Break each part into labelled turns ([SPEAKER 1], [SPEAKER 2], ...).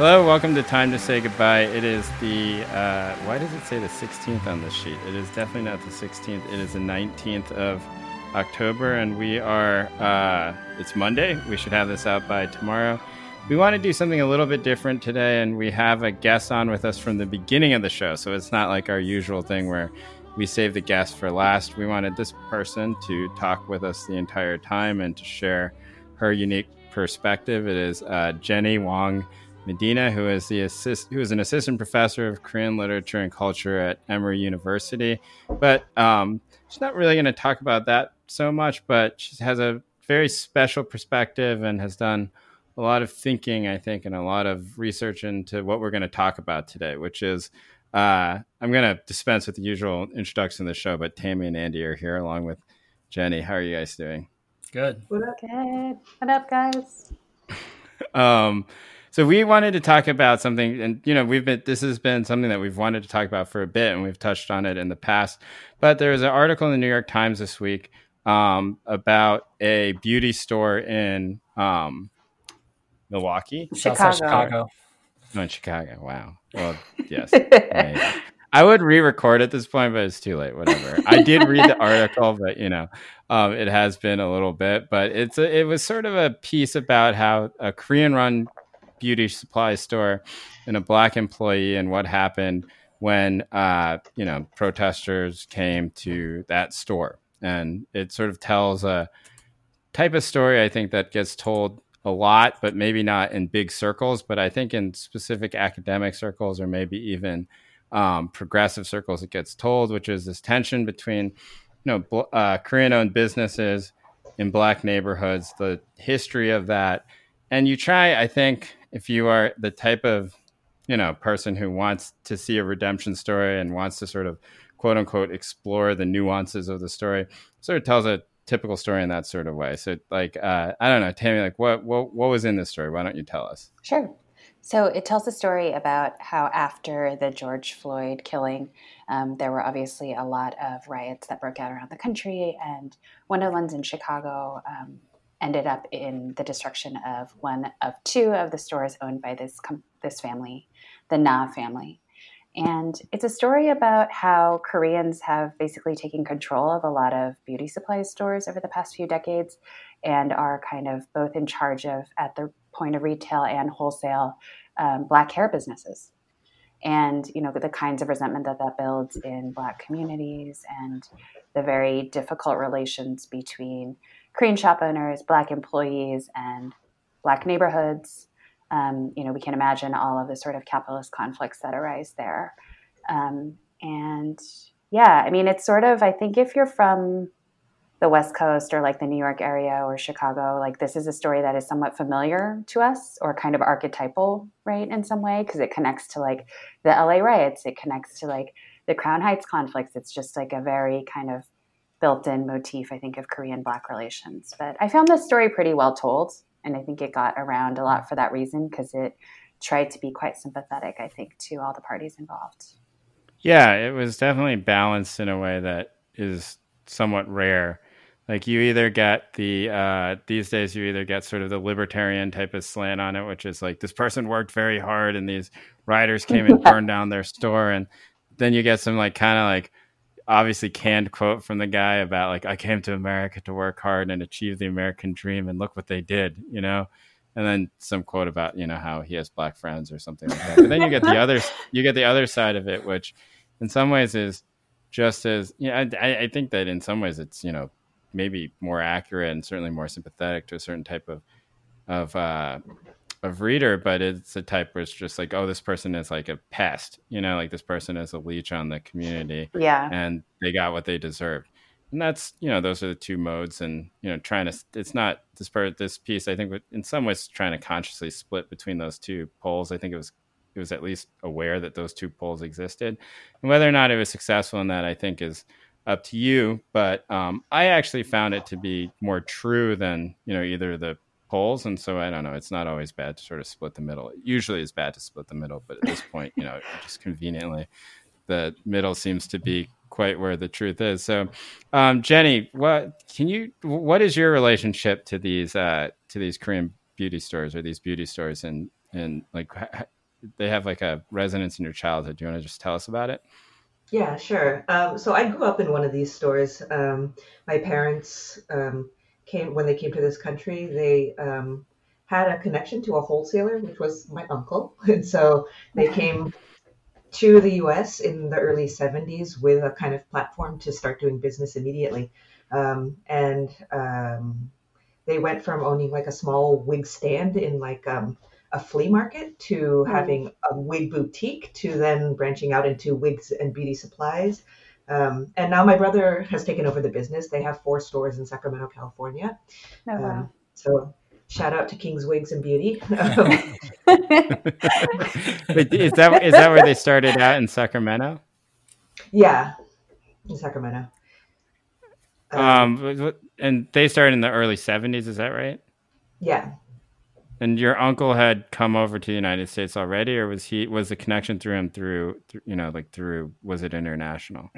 [SPEAKER 1] Hello, welcome to Time to Say Goodbye. It is the, uh, why does it say the 16th on the sheet? It is definitely not the 16th. It is the 19th of October, and we are, uh, it's Monday. We should have this out by tomorrow. We want to do something a little bit different today, and we have a guest on with us from the beginning of the show. So it's not like our usual thing where we save the guest for last. We wanted this person to talk with us the entire time and to share her unique perspective. It is uh, Jenny Wang Medina, who is the assist, who is an assistant professor of Korean literature and culture at Emory University. But um, she's not really going to talk about that so much. But she has a very special perspective and has done a lot of thinking, I think, and a lot of research into what we're going to talk about today, which is. Uh, I'm going to dispense with the usual introduction of the show, but Tammy and Andy are here along with Jenny. How are you guys doing?
[SPEAKER 2] Good.
[SPEAKER 3] What up? Good. What up, guys?
[SPEAKER 1] um, so we wanted to talk about something, and you know, we've been this has been something that we've wanted to talk about for a bit, and we've touched on it in the past. But there was an article in the New York Times this week um, about a beauty store in um, Milwaukee,
[SPEAKER 3] Chicago.
[SPEAKER 2] Chicago.
[SPEAKER 1] no, in Chicago. Wow. Well, yes. I would re-record at this point, but it's too late. Whatever. I did read the article, but you know, um, it has been a little bit. But it's a, it was sort of a piece about how a Korean-run beauty supply store and a black employee and what happened when uh, you know protesters came to that store, and it sort of tells a type of story I think that gets told a lot, but maybe not in big circles. But I think in specific academic circles or maybe even um, progressive circles, it gets told, which is this tension between, you know, uh, Korean-owned businesses in black neighborhoods, the history of that, and you try. I think if you are the type of, you know, person who wants to see a redemption story and wants to sort of quote unquote explore the nuances of the story, sort of tells a typical story in that sort of way. So, like, uh, I don't know, Tammy, like, what what what was in this story? Why don't you tell us?
[SPEAKER 3] Sure. So it tells a story about how after the George Floyd killing, um, there were obviously a lot of riots that broke out around the country, and one of the ones in Chicago um, ended up in the destruction of one of two of the stores owned by this com- this family, the Na family. And it's a story about how Koreans have basically taken control of a lot of beauty supply stores over the past few decades and are kind of both in charge of, at the point of retail and wholesale, um, black hair businesses. And, you know, the kinds of resentment that that builds in black communities and the very difficult relations between Korean shop owners, black employees, and black neighborhoods um, you know, we can imagine all of the sort of capitalist conflicts that arise there. Um, and yeah, I mean, it's sort of, I think if you're from the West Coast or like the New York area or Chicago, like this is a story that is somewhat familiar to us or kind of archetypal, right, in some way, because it connects to like the LA riots, it connects to like the Crown Heights conflicts. It's just like a very kind of built in motif, I think, of Korean Black relations. But I found this story pretty well told and I think it got around a lot for that reason because it tried to be quite sympathetic, I think, to all the parties involved.
[SPEAKER 1] Yeah, it was definitely balanced in a way that is somewhat rare. Like you either get the uh, these days, you either get sort of the libertarian type of slant on it, which is like this person worked very hard and these rioters came and burned down their store, and then you get some like kind of like obviously canned quote from the guy about like I came to America to work hard and achieve the American dream and look what they did, you know. And then some quote about you know how he has black friends or something like that. But then you get the other you get the other side of it, which in some ways is just as you know, I, I think that in some ways it's you know maybe more accurate and certainly more sympathetic to a certain type of of uh, of reader, but it's a type where it's just like, oh, this person is like a pest, you know, like this person is a leech on the community.
[SPEAKER 3] Yeah.
[SPEAKER 1] And they got what they deserved. And that's, you know, those are the two modes. And, you know, trying to, it's not this part, this piece, I think in some ways trying to consciously split between those two poles. I think it was, it was at least aware that those two poles existed. And whether or not it was successful in that, I think is up to you. But um, I actually found it to be more true than, you know, either the poles and so i don't know it's not always bad to sort of split the middle usually it's bad to split the middle but at this point you know just conveniently the middle seems to be quite where the truth is so um, jenny what can you what is your relationship to these uh, to these korean beauty stores or these beauty stores and and like they have like a resonance in your childhood. Do you want to just tell us about it?
[SPEAKER 2] Yeah, sure. Um, so I grew up in one of these stores. Um, my parents um, came when they came to this country. They um, had a connection to a wholesaler, which was my uncle, and so they came to the U.S. in the early '70s with a kind of platform to start doing business immediately. Um, and um, they went from owning like a small wig stand in like a flea market to mm. having a wig boutique to then branching out into wigs and beauty supplies. Um, and now my brother has taken over the business. They have four stores in Sacramento, California. Oh, wow. Um, so shout out to King's Wigs and Beauty.
[SPEAKER 1] is that is that where they started out in Sacramento?
[SPEAKER 2] Yeah, in Sacramento.
[SPEAKER 1] Um, um and they started in the early '70s. Is that right?
[SPEAKER 2] Yeah.
[SPEAKER 1] And your uncle had come over to the United States already, or was he was the connection through him through, through you know like through was it international?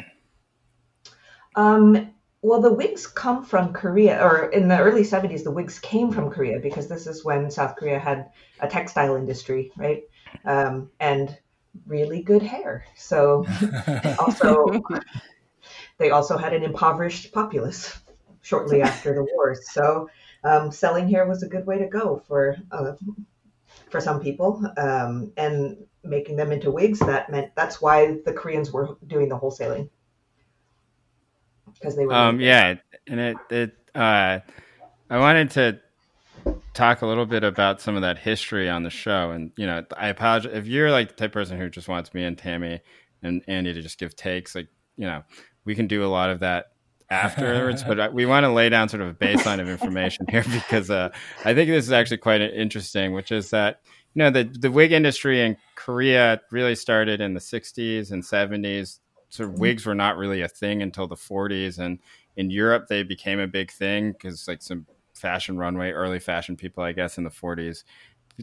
[SPEAKER 2] Um, well, the wigs come from Korea, or in the early '70s, the wigs came from Korea because this is when South Korea had a textile industry, right? Um, and really good hair. So also, they also had an impoverished populace shortly after the war. So um, selling hair was a good way to go for uh, for some people, um, and making them into wigs. That meant that's why the Koreans were doing the wholesaling
[SPEAKER 1] because they were. Um, yeah, and it it uh, I wanted to talk a little bit about some of that history on the show, and you know, I apologize if you're like the type person who just wants me and Tammy and Andy to just give takes, like you know, we can do a lot of that afterwards, but we want to lay down sort of a baseline of information here because uh, I think this is actually quite interesting, which is that you know the the wig industry in Korea really started in the 60s and 70s. So mm-hmm. wigs were not really a thing until the 40s, and in Europe they became a big thing because like some fashion runway, early fashion people, I guess, in the 40s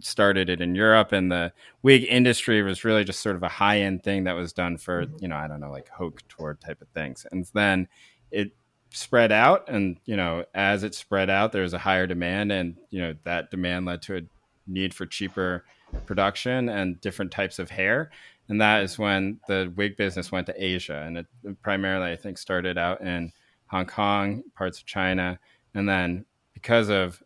[SPEAKER 1] started it in Europe, and the wig industry was really just sort of a high end thing that was done for mm-hmm. you know I don't know like haute couture type of things, and then it spread out and you know as it spread out there was a higher demand and you know that demand led to a need for cheaper production and different types of hair and that is when the wig business went to asia and it primarily i think started out in hong kong parts of china and then because of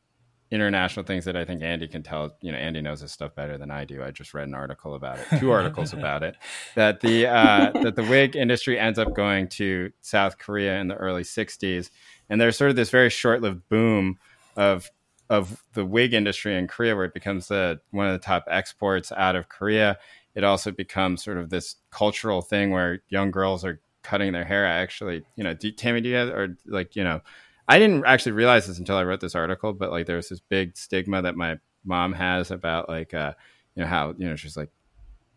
[SPEAKER 1] international things that I think Andy can tell. You know, Andy knows this stuff better than I do. I just read an article about it, two articles about it, that the uh, that the wig industry ends up going to South Korea in the early '60s, and there's sort of this very short-lived boom of of the wig industry in Korea, where it becomes the one of the top exports out of Korea. It also becomes sort of this cultural thing where young girls are cutting their hair. I actually, you know, do, Tammy, do you have, or like, you know, I didn't actually realize this until I wrote this article, but like there's this big stigma that my mom has about like uh you know how you know she's like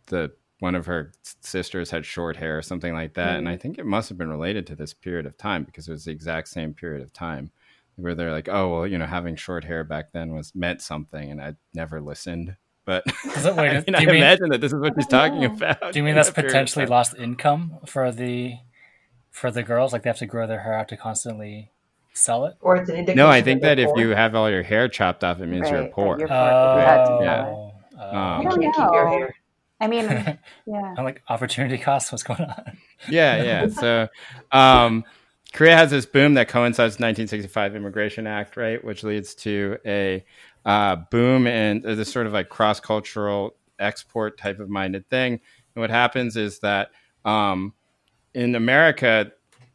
[SPEAKER 1] the one of her sisters had short hair or something like that mm-hmm. and i think it must have been related to this period of time because it was the exact same period of time where they're like oh well you know having short hair back then was meant something and i never listened but it, wait, I, mean, I mean, imagine that this is what she's talking about.
[SPEAKER 4] Do you mean that's potentially lost income for the for the girls? Like they have to grow their hair out to constantly sell it?
[SPEAKER 2] Or it's an indication.
[SPEAKER 1] No, I think that, if you have all your hair chopped off, it means right, you're poor. You're poor.
[SPEAKER 4] Oh, yeah.
[SPEAKER 3] Uh, um, you don't know. Keep your hair. I mean, yeah.
[SPEAKER 4] I'm like opportunity cost. What's going on?
[SPEAKER 1] yeah, yeah. So, um, Korea has this boom that coincides with 1965 Immigration Act, right, which leads to a uh, boom and this sort of like cross cultural export type of minded thing. And what happens is that um, in America,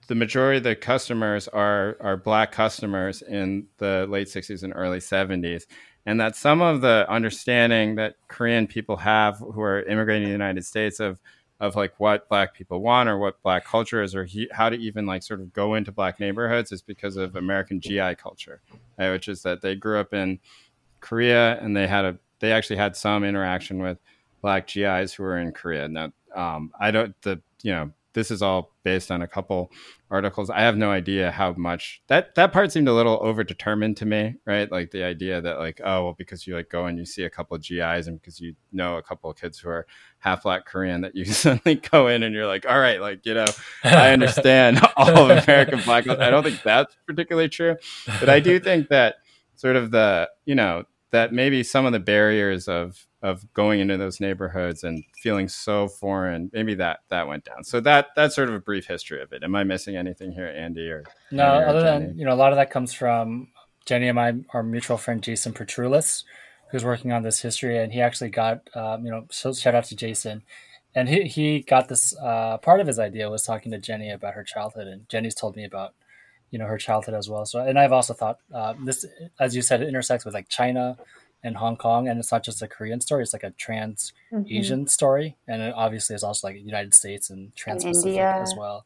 [SPEAKER 1] the majority of the customers are are black customers in the late 60s and early 70s and that some of the understanding that korean people have who are immigrating to the united states of of like what black people want or what black culture is or he, how to even like sort of go into black neighborhoods is because of american gi culture right? which is that they grew up in korea and they had a they actually had some interaction with black gis who were in korea now um, i don't the you know this is all based on a couple articles. I have no idea how much that that part seemed a little overdetermined to me, right? Like the idea that like, oh, well, because you like go and you see a couple of GIs and because you know a couple of kids who are half black Korean that you suddenly go in and you're like, all right, like, you know, I understand all of American black. I don't think that's particularly true. But I do think that sort of the, you know, that maybe some of the barriers of of going into those neighborhoods and feeling so foreign maybe that that went down. So that that's sort of a brief history of it. Am i missing anything here andy or
[SPEAKER 4] no
[SPEAKER 1] Andy or
[SPEAKER 4] other
[SPEAKER 1] Jenny?
[SPEAKER 4] than you know a lot of that comes from jenny and my our mutual friend jason petrulis who's working on this history and he actually got um, you know so shout out to jason. And he, he got this uh, part of his idea was talking to jenny about her childhood and jenny's told me about you know her childhood as well so and i've also thought uh, this as you said it intersects with like china and hong kong and it's not just a korean story it's like a trans
[SPEAKER 3] Mhm.
[SPEAKER 4] asian story and it obviously it's also like united states and trans-pacific
[SPEAKER 3] India.
[SPEAKER 4] as well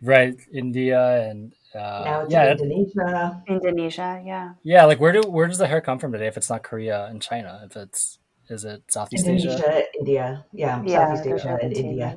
[SPEAKER 4] right india and uh, yeah
[SPEAKER 2] Indonesia.
[SPEAKER 3] Indonesia, yeah.
[SPEAKER 4] yeah like where do where does the hair come from today if it's not korea and china if it's is it southeast asia
[SPEAKER 2] India, yeah,
[SPEAKER 3] Yeah,
[SPEAKER 2] Southeast Asia and
[SPEAKER 3] continuity.
[SPEAKER 2] India.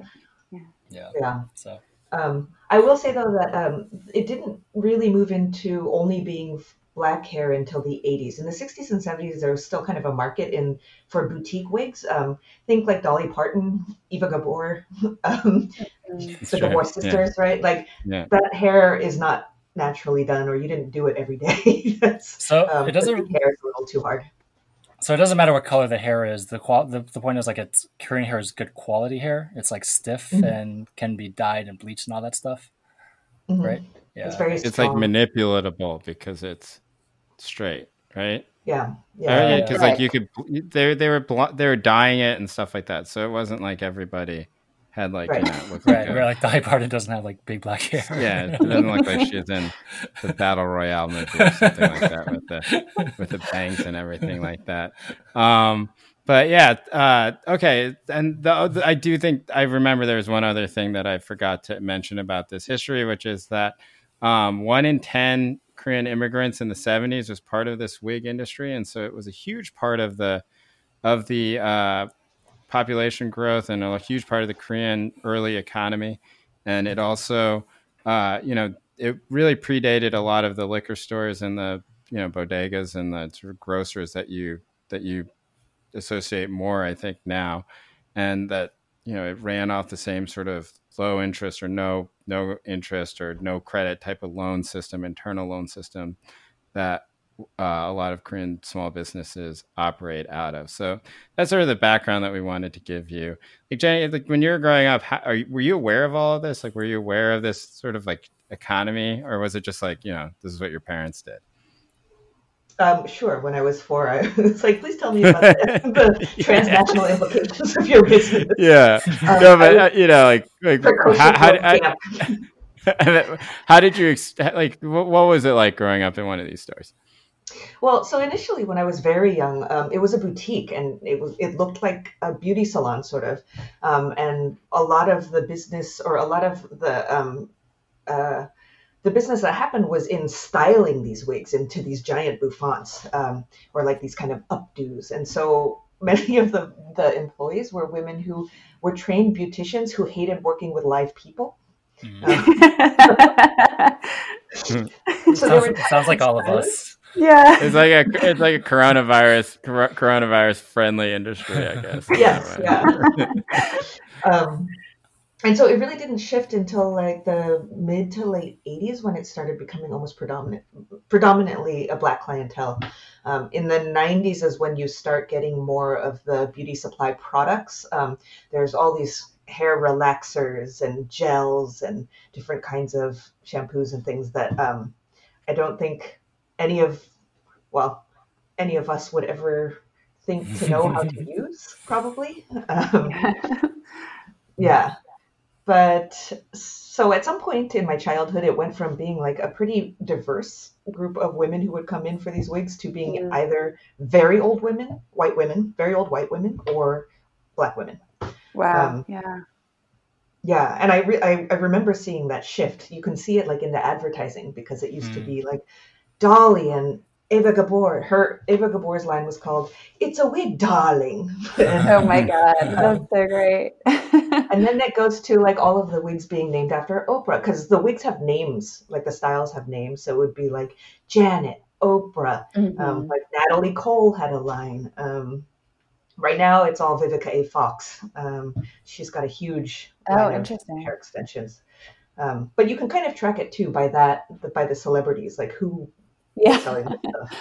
[SPEAKER 4] yeah
[SPEAKER 2] Yeah.
[SPEAKER 4] so
[SPEAKER 2] Um, I will say though that um, it didn't really move into only being black hair until the 80s. In the 60s and 70s, there was still kind of a market in for boutique wigs. Um, think like Dolly Parton, Eva Gabor, um,
[SPEAKER 3] Mm.
[SPEAKER 1] That's
[SPEAKER 2] the
[SPEAKER 1] right.
[SPEAKER 2] Gabor
[SPEAKER 1] Yeah.
[SPEAKER 2] sisters, right? Like
[SPEAKER 1] Yeah.
[SPEAKER 2] that hair is not naturally done, or you didn't do it every day.
[SPEAKER 4] So
[SPEAKER 2] um,
[SPEAKER 4] it doesn't
[SPEAKER 2] hair is a little too hard.
[SPEAKER 4] So it doesn't matter what color the hair is. The qual the, the point is like it's Korean hair is good quality hair. It's like stiff
[SPEAKER 2] Mhm.
[SPEAKER 4] and can be dyed and bleached and all that stuff,
[SPEAKER 2] Mhm.
[SPEAKER 4] right? Yeah.
[SPEAKER 2] It's very
[SPEAKER 1] it's like manipulatable because it's straight right
[SPEAKER 2] yeah,
[SPEAKER 1] yeah
[SPEAKER 2] yeah,
[SPEAKER 1] because
[SPEAKER 3] Right.
[SPEAKER 1] like you could they they were blo- they were dyeing it and stuff like that so it wasn't like everybody had like
[SPEAKER 2] Right.
[SPEAKER 1] you know looked
[SPEAKER 4] right.
[SPEAKER 1] like a-
[SPEAKER 4] Where like Dolly Parton doesn't have like big black hair.
[SPEAKER 1] yeah it doesn't look like she's in the battle royale movie or something like that with the with the bangs and everything like that um but yeah uh okay and the, i do think i remember there was one other thing that i forgot to mention about this history which is that um one in ten korean immigrants in the 70s was part of this wig industry and so it was a huge part of the of the uh population growth and a huge part of the korean early economy. And it also uh, you know, it really predated a lot of the liquor stores and the you know bodegas and the sort of grocers that you that you associate more, I think, now, and that you know it ran off the same sort of low interest or no no interest or no credit type of loan system, internal loan system that uh, a lot of Korean small businesses operate out of. So that's sort of the background that we wanted to give you. Like Jenny, like when you were growing up, how, are you, were you aware of all of this? Like, were you aware of this sort of like economy, or was it just like you know this is what your parents did?
[SPEAKER 2] Um, sure. When I was four, I was like, "Please tell me about the, the transnational implications of your business."
[SPEAKER 1] Yeah,
[SPEAKER 2] Um,
[SPEAKER 1] no, but
[SPEAKER 2] I
[SPEAKER 1] uh, you know, like like how, how,
[SPEAKER 2] little
[SPEAKER 1] how, did you like what, what was it like growing up in one of these stores?
[SPEAKER 2] Well, so initially, when I was very young, um, it was a boutique, and it was it looked like a beauty salon, sort of. Um, and a lot of the business, or a lot of the um, uh, the business that happened was in styling these wigs into these giant bouffants, um, or like these kind of updos. And so many of the the employees were women who were trained beauticians who hated working with live people.
[SPEAKER 4] Mhm.
[SPEAKER 2] Um, so they were
[SPEAKER 4] sounds, sounds like all of us.
[SPEAKER 3] Yeah.
[SPEAKER 1] It's like a it's like a coronavirus cor- coronavirus friendly industry, I guess.
[SPEAKER 2] Yes,
[SPEAKER 1] Yeah.
[SPEAKER 2] um, and so it really didn't shift until like the mid to late 80s when it started becoming almost predominant predominantly a black clientele um, in the 90s is when you start getting more of the beauty supply products um, there's all these hair relaxers and gels and different kinds of shampoos and things that um, i don't think any of well any of us would ever think to know how to use probably um, yeah but so at some point in my childhood it went from being like a pretty diverse group of women who would come in for these wigs to being
[SPEAKER 3] Mhm.
[SPEAKER 2] either very old women white women very old white women or black women
[SPEAKER 3] Wow.
[SPEAKER 2] Um,
[SPEAKER 3] yeah.
[SPEAKER 2] yeah and I, re- I i remember seeing that shift you can see it like in the advertising because it used to
[SPEAKER 4] Mm.
[SPEAKER 2] be like dolly and Eva Gabor, her Eva Gabor's line was called "It's a wig, darling,"
[SPEAKER 3] Oh my god, that's so great.
[SPEAKER 2] and then it goes to like all of the wigs being named after Oprah because the wigs have names, like the styles have names. So it would be like Janet, Oprah,
[SPEAKER 3] Mhm.
[SPEAKER 2] um, like Natalie Cole had a line. Um, right now, it's all Vivica A. Fox. Um, she's got a huge
[SPEAKER 3] oh,
[SPEAKER 2] line of
[SPEAKER 3] interesting.
[SPEAKER 2] hair extensions. Um, but you can kind of track it too by that, by the celebrities, like who
[SPEAKER 3] Yeah.
[SPEAKER 2] is this.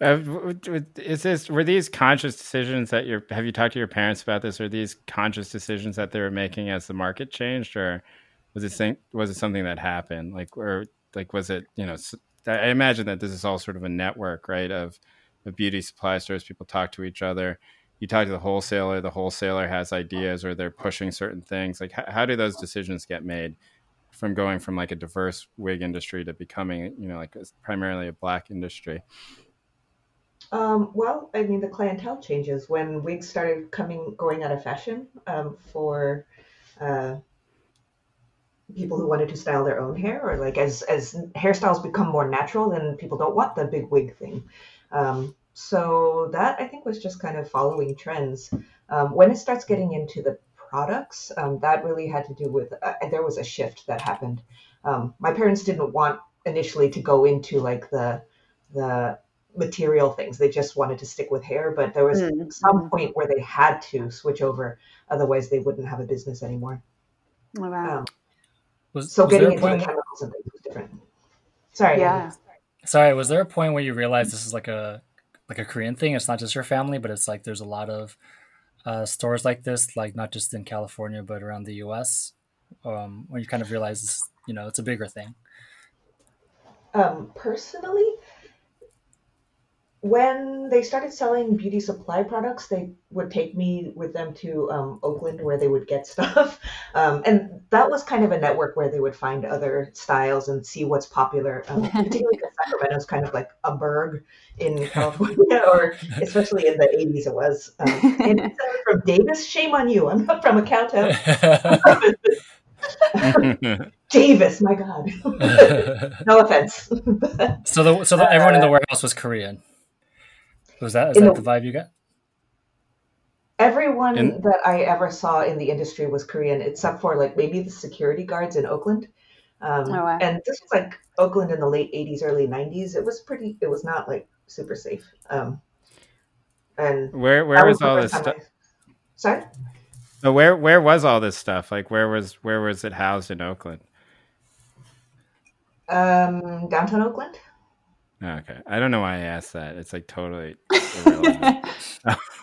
[SPEAKER 1] Uh, is this were these conscious decisions that you're? Have you talked to your parents about this? Are these conscious decisions that they were making as the market changed, or was it was it something that happened? Like, or like was it? You know, I imagine that this is all sort of a network, right? Of of beauty supply stores. People talk to each other. You talk to the wholesaler. The wholesaler has ideas, or they're pushing certain things. Like, how, how do those decisions get made? From going from like a diverse wig industry to becoming, you know, like a, primarily a black industry.
[SPEAKER 2] Um, well, I mean, the clientele changes when wigs started coming, going out of fashion um, for uh, people who wanted to style their own hair, or like as as hairstyles become more natural, then people don't want the big wig thing. Um, so that I think was just kind of following trends. Um, when it starts getting into the products, um, that really had to do with uh, there was a shift that happened. Um, my parents didn't want initially to go into like the the material things. They just wanted to stick with hair, but there was mm-hmm. some point where they had to switch over, otherwise they wouldn't have a business anymore. Oh, wow. Um, was, so was getting into point... the chemicals and things was different. Sorry.
[SPEAKER 3] Yeah.
[SPEAKER 4] Sorry. Was there a point where you realized this is like a like a Korean thing? It's not just your family, but it's like there's a lot of uh, stores like this, like not just in California but around the U.S. Um, when you kind of realize you know, it's a bigger thing.
[SPEAKER 2] Um, personally, when they started selling beauty supply products, they would take me with them to um, Oakland where they would get stuff. Um, and that was kind of a network where they would find other styles and see what's popular. Um, particularly because Sacramento is kind of like a burg in California, or especially in the 80s it was. Um, and from Davis, shame on you. I'm not from a cowtown. Davis, my God. no offense.
[SPEAKER 4] so the so the, everyone in the uh, warehouse was Korean. Was that is that the, the, vibe you got?
[SPEAKER 2] Everyone in, that I ever saw in the industry was Korean, except for like maybe the security guards in Oakland. Um, oh, wow. And this was like Oakland in the late '80s, early '90s. It was pretty. It was not like super safe. Um, and
[SPEAKER 1] where where was, was all this stuff?
[SPEAKER 2] Sorry.
[SPEAKER 1] So where where was all this stuff? Like where was where was it housed in Oakland?
[SPEAKER 2] Um, downtown Oakland.
[SPEAKER 1] Okay, I don't know why I asked that. It's like totally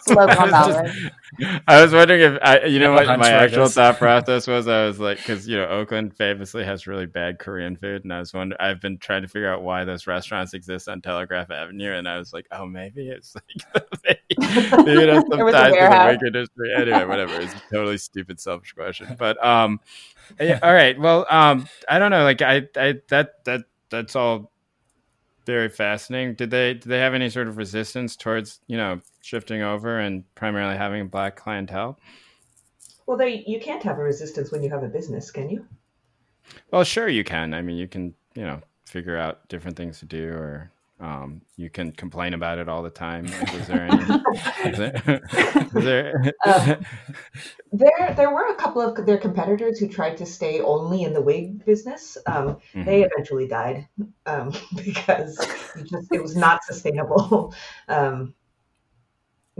[SPEAKER 1] irrelevant. I, was just, I was wondering if I, you know what my actual thought process was. I was like, because you know Oakland famously has really bad Korean food, and I was wondering. I've been trying to figure out why those restaurants exist on Telegraph Avenue, and I was like, oh, maybe it's like maybe, maybe it has some ties to the wig industry. Anyway, whatever. It's a totally stupid, selfish question, but um, yeah, all right. Well, um, I don't know. Like I, I that that that's all very fascinating. Did they did they have any sort of resistance towards you know shifting over and primarily having black clientele?
[SPEAKER 2] Well, they you can't have a resistance when you have a business, can you?
[SPEAKER 1] Well, sure you can. I mean, you can you know figure out different things to do or um, you can complain about it all the time. is there any? is there,
[SPEAKER 2] is there... Um, there, there were a couple of their competitors who tried to stay only in the wig business. Um, mm-hmm. They eventually died um, because it, just, it was not sustainable. Um,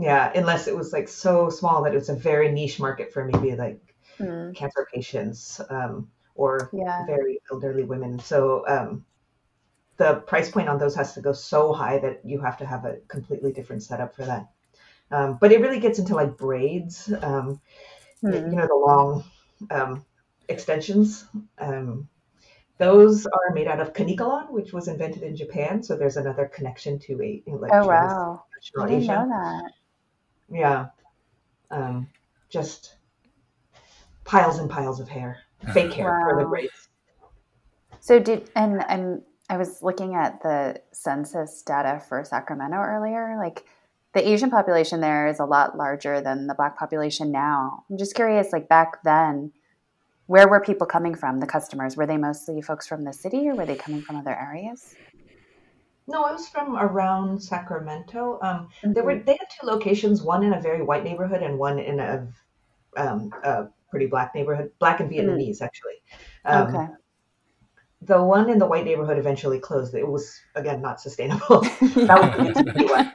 [SPEAKER 2] yeah, unless it was like so small that it was a very niche market for maybe like mm. cancer patients um, or yeah. very elderly women. So the price point on those has to go so high that you have to have a completely different setup for that. Um, but it really gets into like braids, um, mm. you know, the long um, extensions. Um, those are made out of kanekalon, which was invented in Japan. So there's another connection to a
[SPEAKER 3] like, oh wow, I didn't Asia. know that.
[SPEAKER 2] Yeah, um, just piles and piles of hair, fake hair wow. for the braids.
[SPEAKER 3] So did and I'm I was looking at the census data for Sacramento earlier. Like the Asian population there is a lot larger than the black population now. I'm just curious, like back then, where were people coming from, the customers? Were they mostly folks from the city or were they coming from other areas?
[SPEAKER 2] No, I was from around Sacramento. Um, mm-hmm. There were they had two locations, one in a very white neighborhood and one in a, um, a pretty black neighborhood, black and mm. Vietnamese mm-hmm. actually. Um, okay the one in the white neighborhood eventually closed. It was again not sustainable. the one.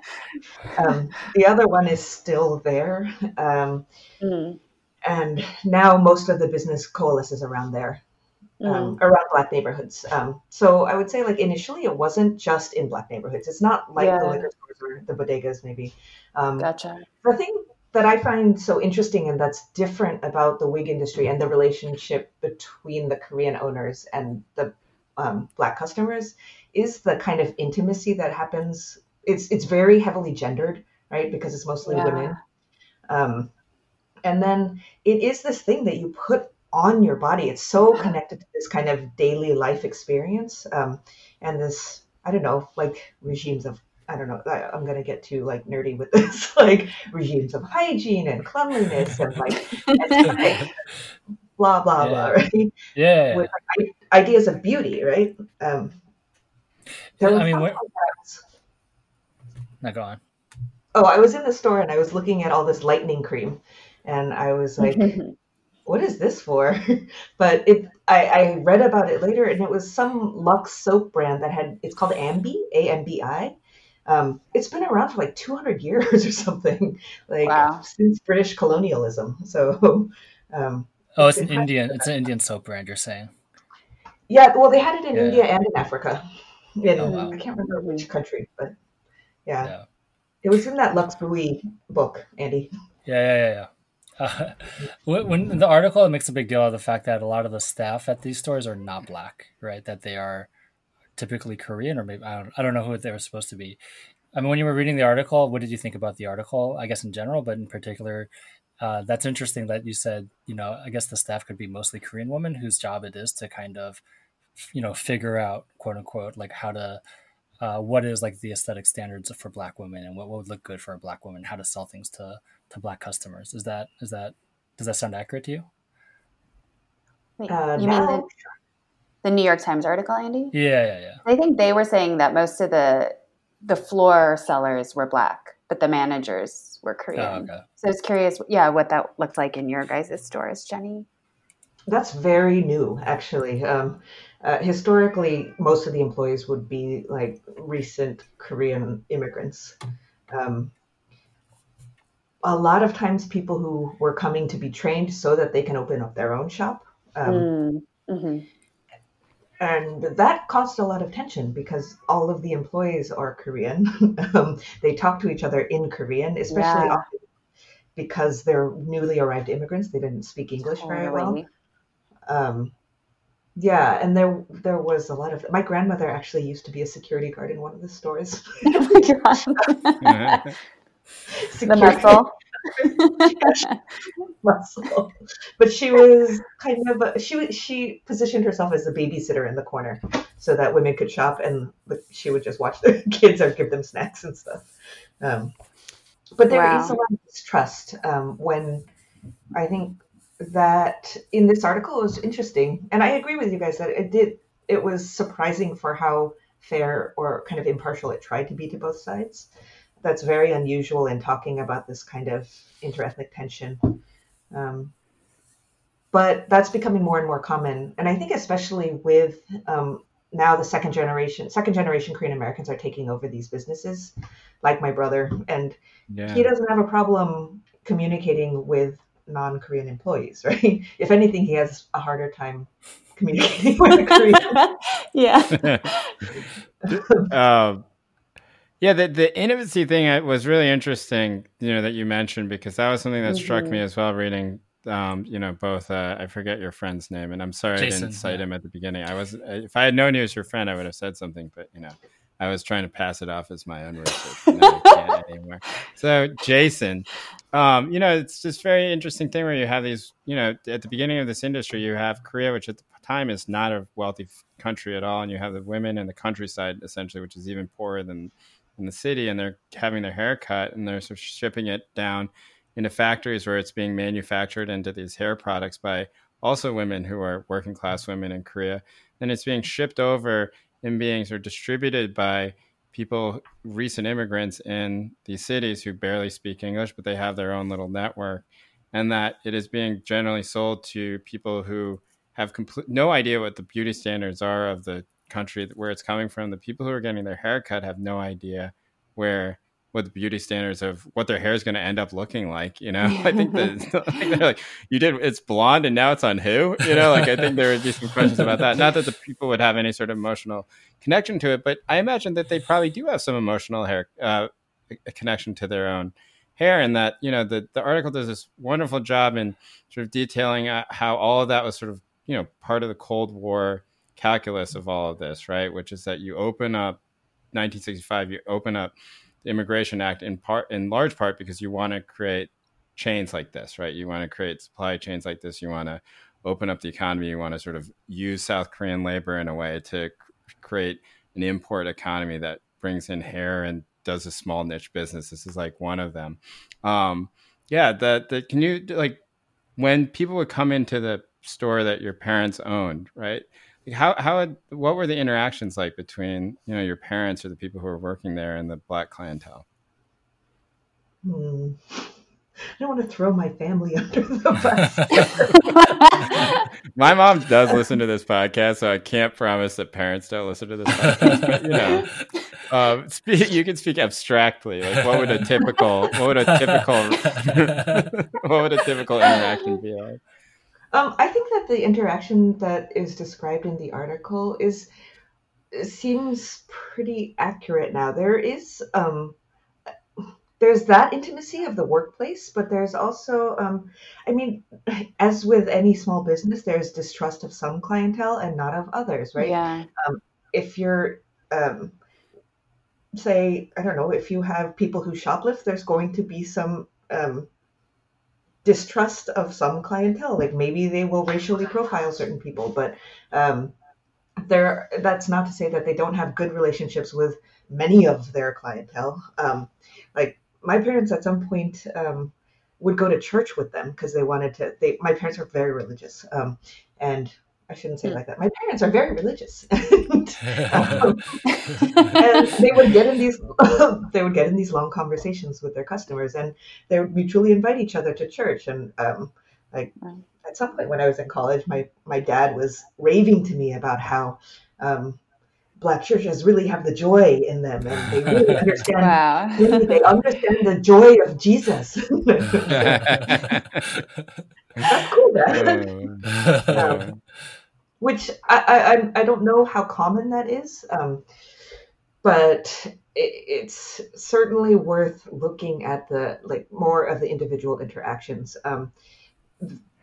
[SPEAKER 2] Um, the other one is still there, um, mm. and now most of the business coalesces around there. Um, around black neighborhoods. Um, so I would say like initially it wasn't just in black neighborhoods. It's not like
[SPEAKER 3] Yeah.
[SPEAKER 2] the liquor stores or the bodegas maybe. Um,
[SPEAKER 3] Gotcha.
[SPEAKER 2] the thing that I find so interesting and that's different about the wig industry and the relationship between the Korean owners and the um, black customers is the kind of intimacy that happens. It's it's very heavily gendered, right? Because it's mostly
[SPEAKER 3] Yeah.
[SPEAKER 2] women. Um, and then it is this thing that you put on your body. It's so connected to this kind of daily life experience um, and this, I don't know, like regimes of, I don't know, I, I'm going to get too like nerdy with this, like regimes of hygiene and cleanliness and like blah, blah, blah,
[SPEAKER 4] Yeah.
[SPEAKER 2] right?
[SPEAKER 4] Yeah.
[SPEAKER 2] With like, ideas of beauty, right? Um, there
[SPEAKER 4] I mean, what-. Now go on.
[SPEAKER 2] Oh, I was in the store and I was looking at all this lightening cream, and I was like, "What is this for?" But it, I, I read about it later, and it was some Lux soap brand that had. It's called Ambi, A M B I. Um, it's been around for like 200 years or something, like
[SPEAKER 3] Wow.
[SPEAKER 2] since British colonialism. So, um,
[SPEAKER 4] Oh, it's
[SPEAKER 2] It's
[SPEAKER 4] an Indian. It's an Indian soap brand. You're saying?
[SPEAKER 2] yeah, well, they had it in
[SPEAKER 4] Yeah.
[SPEAKER 2] India and in Africa. In,
[SPEAKER 4] Oh, wow.
[SPEAKER 2] I can't remember which country, but yeah,
[SPEAKER 4] Yeah.
[SPEAKER 2] it was in that Lux Bui book, Andy.
[SPEAKER 4] Yeah, yeah, yeah, yeah. Uh, when the article, makes a big deal of the fact that a lot of the staff at these stores are not black, right? That they are typically Korean, or maybe I don't, I don't know who they were supposed to be. I mean, when you were reading the article, what did you think about the article? I guess in general, but in particular, uh, that's interesting that you said, you know, I guess the staff could be mostly Korean women whose job it is to kind of, you know, figure out, quote unquote, like how to, uh, what is like the aesthetic standards for black women and what, what would look good for a black woman, how to sell things to to black customers. Is that is that does that sound accurate to you?
[SPEAKER 3] Wait,
[SPEAKER 2] Uh,
[SPEAKER 3] you mean the, the New York Times article, Andy?
[SPEAKER 4] Yeah, yeah, yeah.
[SPEAKER 3] I think they were saying that most of the the floor sellers were black, but the managers were Korean.
[SPEAKER 4] Oh, okay.
[SPEAKER 3] So I was curious, yeah, what that looked like in your guys' stores, Jenny.
[SPEAKER 2] That's very new, actually. Um, uh, historically, most of the employees would be like recent Korean immigrants. Um, a lot of times, people who were coming to be trained so that they can open up their own shop. Um,
[SPEAKER 3] Mm, mhm.
[SPEAKER 2] and that caused a lot of tension because all of the employees are Korean. um, they talk to each other in Korean, especially
[SPEAKER 3] Yeah.
[SPEAKER 2] often because they're newly arrived immigrants. They didn't speak English very well. Um, yeah, and there there was a lot of. My grandmother actually used to be a security guard in one of the stores.
[SPEAKER 3] Oh the muscle.
[SPEAKER 2] muscle. But she was kind of a, she she positioned herself as a babysitter in the corner, so that women could shop and she would just watch the kids or give them snacks and stuff. Um, but there is
[SPEAKER 3] Wow.
[SPEAKER 2] a lot of distrust um, when I think that in this article it was interesting, and I agree with you guys that it did. It was surprising for how fair or kind of impartial it tried to be to both sides. That's very unusual in talking about this kind of interethnic tension. Um, but that's becoming more and more common, and I think especially with um, now the second generation, second generation Korean Americans are taking over these businesses, like my brother, and
[SPEAKER 1] yeah.
[SPEAKER 2] he doesn't have a problem communicating with non-Korean employees, right? If anything, he has a harder time communicating with the Korean.
[SPEAKER 3] yeah.
[SPEAKER 1] um, yeah, the the intimacy thing uh, was really interesting. You know that you mentioned because that was something that struck me
[SPEAKER 3] Mhm.
[SPEAKER 1] as well. Reading, um, you know, both. Uh, I forget your friend's name, and I'm sorry I didn't cite
[SPEAKER 4] yeah.
[SPEAKER 1] him at the beginning. I was, uh, if I had known he was your friend, I would have said something. But you know, I was trying to pass it off as my own research. now I can't anymore. So, Jason, um, you know, it's just very interesting thing where you have these. You know, at the beginning of this industry, you have Korea, which at the time is not a wealthy country at all, and you have the women in the countryside essentially, which is even poorer than in the city, and they're having their hair cut and they're sort of shipping it down into factories where it's being manufactured into these hair products by also women who are working class women in Korea. And it's being shipped over and being sort of distributed by people, recent immigrants in these cities who barely speak English, but they have their own little network. And that it is being generally sold to people who have no idea what the beauty standards are of the country where it's coming from. The people who are getting their hair cut have no idea where what the beauty standards of what their hair is going to end up looking like. You know, I think that they're like, you did it's blonde and now it's on who? You know, like I think there would be some questions about that. Not that the people would have any sort of emotional connection to it, but I imagine that they probably do have some emotional hair uh, connection to their own hair and that you know the, the article does this wonderful job in sort of detailing uh, how all of that was sort of you know part of the cold war calculus of all of this right which is that you open up 1965 you open up the immigration act in part in large part because you want to create chains like this right you want to create supply chains like this you want to open up the economy you want to sort of use south korean labor in a way to create an import economy that brings in hair and does a small niche business. This is like one of them. Um, yeah, that the can you like when people would come into the store that your parents owned, right? How how what were the interactions like between you know your parents or the people who were working there and the black clientele?
[SPEAKER 2] Hmm. I don't want to throw my family under the bus.
[SPEAKER 1] my mom does listen to this podcast, so I can't promise that parents don't listen to this podcast. But you know, uh, speak, you can speak abstractly. Like, what would a typical, what would a typical, what would a typical interaction be like?
[SPEAKER 2] Um, I think that the interaction that is described in the article is seems pretty accurate now. There is um, there's that intimacy of the workplace, but there's also, um, I mean, as with any small business, there's distrust of some clientele and not of others, right?
[SPEAKER 3] Yeah.
[SPEAKER 2] Um, if you're um, say, I don't know, if you have people who shoplift, there's going to be some um, distrust of some clientele. Like maybe they will racially profile certain people, but um, there. That's not to say that they don't have good relationships with many of their clientele. Um, like my parents, at some point. Um, would go to church with them because they wanted to. They my parents are very religious, um, and I shouldn't say it hmm. like that. My parents are very religious, and, um, and, they would get in these they would get in these long conversations with their customers, and they would mutually invite each other to church. And um, like at some point when I was in college, my my dad was raving to me about how um, black churches really have the joy in them, and they really understand. Wow. really, they understand the joy of Jesus. That's cool, man. um, which I, I I don't know how common that is, um, but it, it's certainly worth looking at the like more of the individual interactions um,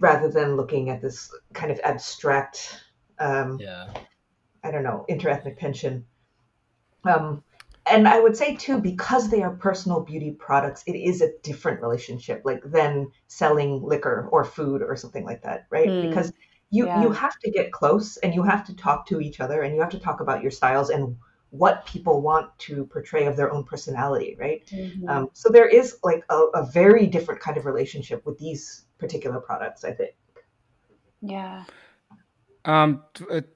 [SPEAKER 2] rather than looking at this kind of abstract. Um,
[SPEAKER 4] yeah.
[SPEAKER 2] I don't know interethnic tension. Um, and I would say too, because they are personal beauty products, it is a different relationship, like than selling liquor or food or something like that, right? Mm. Because you yeah. you have to get close and you have to talk to each other and you have to talk about your styles and what people want to portray of their own personality, right? Mm-hmm. Um, so there is like a, a very different kind of relationship with these particular products, I think.
[SPEAKER 3] Yeah.
[SPEAKER 1] Um,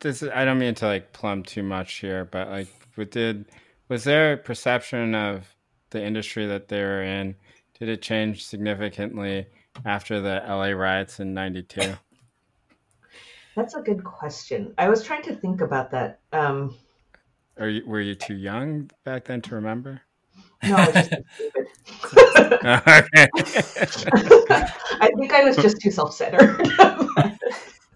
[SPEAKER 1] this I don't mean to like plumb too much here, but like, we did was there a perception of the industry that they were in? Did it change significantly after the LA riots in '92?
[SPEAKER 2] That's a good question. I was trying to think about that. Um,
[SPEAKER 1] Are you, were you too young back then to remember?
[SPEAKER 2] No, I was just okay. I think I was just too self-centered.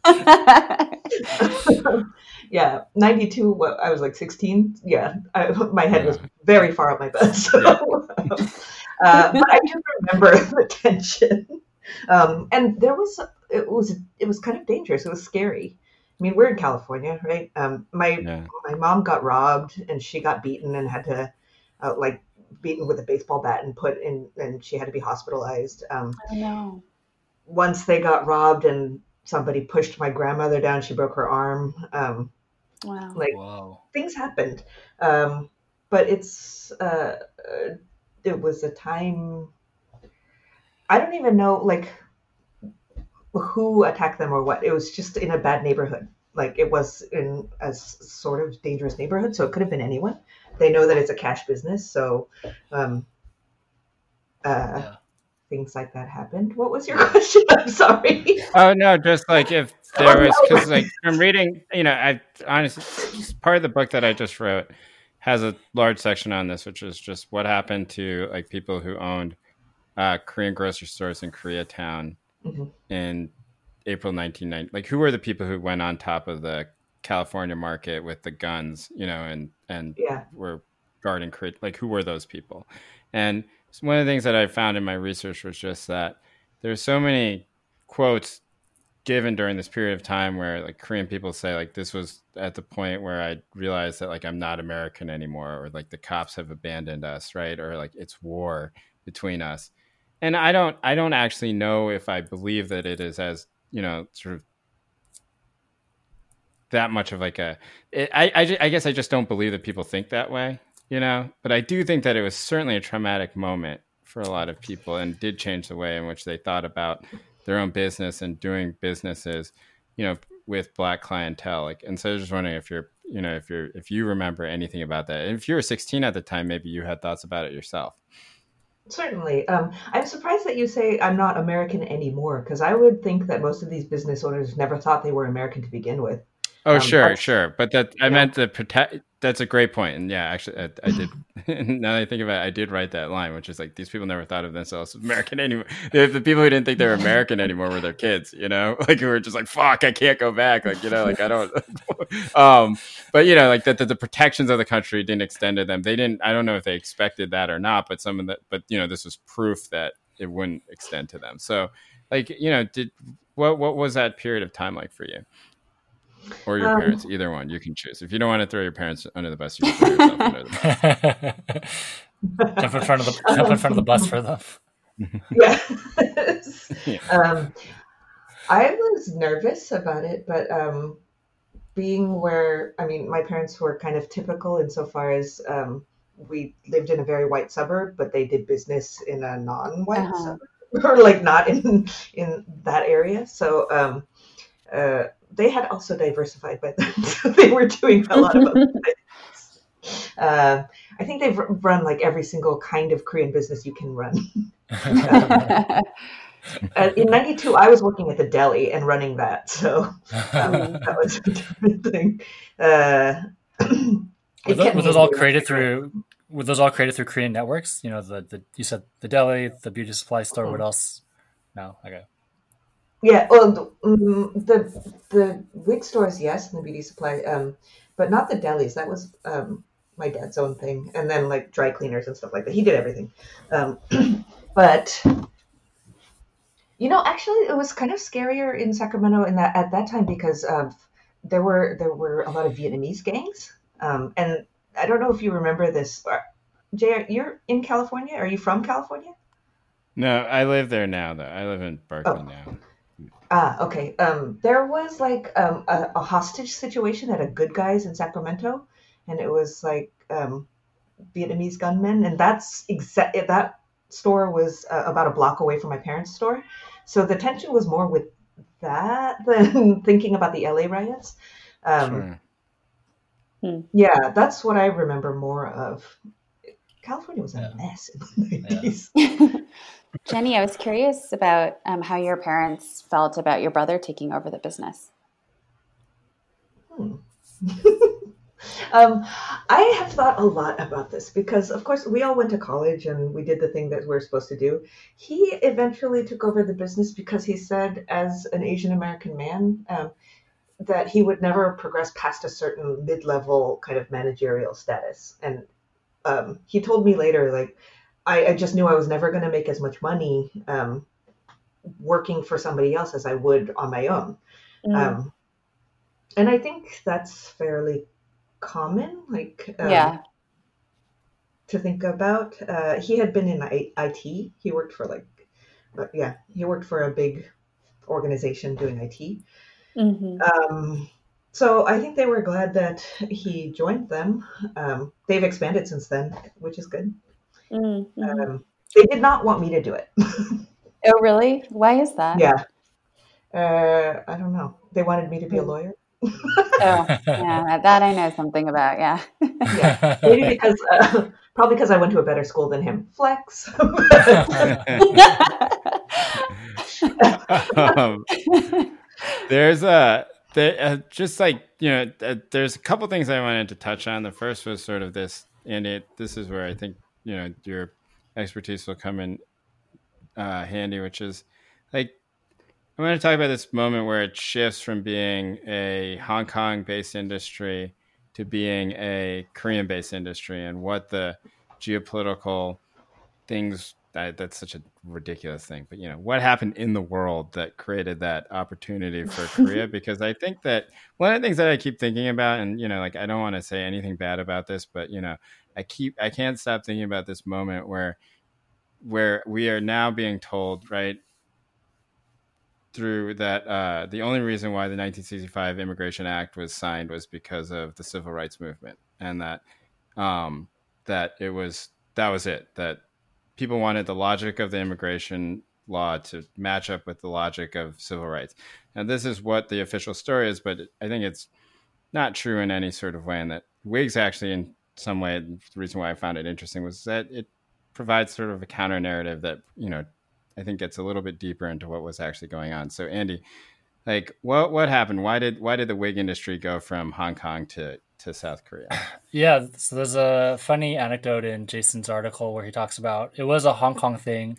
[SPEAKER 2] yeah, 92, what, I was like 16. Yeah, I, my head was very far up my butt. So, yeah. uh, but I do remember the tension. Um, and there was, it was, it was kind of dangerous. It was scary. I mean, we're in California, right? Um, my yeah. my mom got robbed and she got beaten and had to, uh, like, beaten with a baseball bat and put in, and she had to be hospitalized. Um,
[SPEAKER 3] oh, no.
[SPEAKER 2] Once they got robbed and somebody pushed my grandmother down. She broke her arm. Um,
[SPEAKER 3] wow.
[SPEAKER 2] Like things happened. Um, but it's, uh, uh, it was a time, I don't even know like who attacked them or what. It was just in a bad neighborhood. Like it was in a sort of dangerous neighborhood. So it could have been anyone. They know that it's a cash business. So, um, uh, yeah things like that happened. What was your question? I'm sorry.
[SPEAKER 1] Oh no, just like if there was because like I'm reading, you know, I honestly part of the book that I just wrote has a large section on this, which is just what happened to like people who owned uh, Korean grocery stores in Koreatown mm-hmm. in April 1990. Like, who were the people who went on top of the California market with the guns, you know, and and
[SPEAKER 2] yeah.
[SPEAKER 1] were guarding like who were those people? And one of the things that I found in my research was just that there's so many quotes given during this period of time where like Korean people say like this was at the point where I realized that like I'm not American anymore or like the cops have abandoned us, right? Or like it's war between us. And I don't I don't actually know if I believe that it is as, you know, sort of that much of like a it, I, I I guess I just don't believe that people think that way, you know, but I do think that it was certainly a traumatic moment for a lot of people and did change the way in which they thought about their own business and doing businesses, you know, with black clientele. Like, and so I was just wondering if you're, you know, if you're, if you remember anything about that. And if you were 16 at the time, maybe you had thoughts about it yourself.
[SPEAKER 2] Certainly. Um, I'm surprised that you say I'm not American anymore, because I would think that most of these business owners never thought they were American to begin with.
[SPEAKER 1] Oh, um, sure, sure. But that I yeah. meant the protect that's a great point. And yeah, actually, I, I did. now that I think about it, I did write that line, which is like these people never thought of themselves as American anymore. The, the people who didn't think they were American anymore were their kids, you know, like who were just like, "Fuck, I can't go back." Like you know, like I don't. um, but you know, like that the, the protections of the country didn't extend to them. They didn't. I don't know if they expected that or not, but some of that. But you know, this was proof that it wouldn't extend to them. So, like you know, did what what was that period of time like for you? Or your um, parents, either one. You can choose. If you don't want to throw your parents under the bus, you can throw yourself under the bus.
[SPEAKER 4] jump in front of the jump in front of the bus for them.
[SPEAKER 2] yeah. yeah. Um, I was nervous about it, but um, being where I mean, my parents were kind of typical insofar as um, we lived in a very white suburb, but they did business in a non-white uh-huh. suburb, or like not in in that area. So um, uh, they had also diversified by then, so they were doing a lot of other things. Uh, I think they've run like every single kind of Korean business you can run. um, uh, in '92, I was working at the deli and running that, so um, that was a different thing. Uh,
[SPEAKER 4] were, those, were those all created through? Were those all created through Korean networks? You know, the, the you said the deli, the beauty supply store. Mm-hmm. What else? No, okay.
[SPEAKER 2] Yeah, well, the, um, the the wig stores, yes, and the beauty supply, um, but not the delis. That was um, my dad's own thing, and then like dry cleaners and stuff like that. He did everything, um, but you know, actually, it was kind of scarier in Sacramento in that at that time because of there were there were a lot of Vietnamese gangs, um, and I don't know if you remember this. Uh, Jay, you're in California. Are you from California?
[SPEAKER 1] No, I live there now. Though I live in Berkeley oh. now.
[SPEAKER 2] Ah, okay. Um, there was like um, a, a, hostage situation at a Good Guys in Sacramento, and it was like um, Vietnamese gunmen, and that's exact. That store was uh, about a block away from my parents' store, so the tension was more with that than thinking about the LA riots. Um, sure. Hmm. Yeah, that's what I remember more of. California was a yeah. mess in the 90s. Yeah.
[SPEAKER 3] Jenny, I was curious about um, how your parents felt about your brother taking over the business.
[SPEAKER 2] Hmm. um, I have thought a lot about this because, of course, we all went to college and we did the thing that we are supposed to do. He eventually took over the business because he said, as an Asian American man, um, that he would never progress past a certain mid level kind of managerial status. And um, he told me later, like, I, I just knew I was never going to make as much money um, working for somebody else as I would on my own. Mm. Um, and I think that's fairly common. Like, um,
[SPEAKER 3] yeah.
[SPEAKER 2] To think about, uh, he had been in IT. He worked for like, uh, yeah, he worked for a big organization doing IT. Mm-hmm. Um, so I think they were glad that he joined them. Um, they've expanded since then, which is good. Mm-hmm. Um, they did not want me to do it.
[SPEAKER 3] oh, really? Why is that?
[SPEAKER 2] Yeah. Uh, I don't know. They wanted me to be a hmm. lawyer.
[SPEAKER 3] oh, yeah, that I know something about. Yeah.
[SPEAKER 2] yeah. Maybe because, uh, probably because I went to a better school than him. Flex.
[SPEAKER 1] um, there's a the, uh, just like you know, uh, there's a couple things I wanted to touch on. The first was sort of this, and it this is where I think you know your expertise will come in uh, handy, which is like I want to talk about this moment where it shifts from being a Hong Kong based industry to being a Korean based industry and what the geopolitical things that, that's such a ridiculous thing but you know what happened in the world that created that opportunity for korea? Because i think that one of the things that i keep thinking about and you know like i don't want to say anything bad about this but you know i keep i can't stop thinking about this moment where where we are now being told right through that uh, the only reason why the 1965 Immigration Act was signed was because of the civil rights movement, and that um, that it was that was it that people wanted the logic of the immigration law to match up with the logic of civil rights, and this is what the official story is. But I think it's not true in any sort of way, and that wigs actually, in some way, the reason why I found it interesting was that it provides sort of a counter narrative that you know I think gets a little bit deeper into what was actually going on. So Andy, like what what happened? Why did why did the wig industry go from Hong Kong to to South Korea?
[SPEAKER 4] Yeah, so there's a funny anecdote in Jason's article where he talks about it was a Hong Kong thing,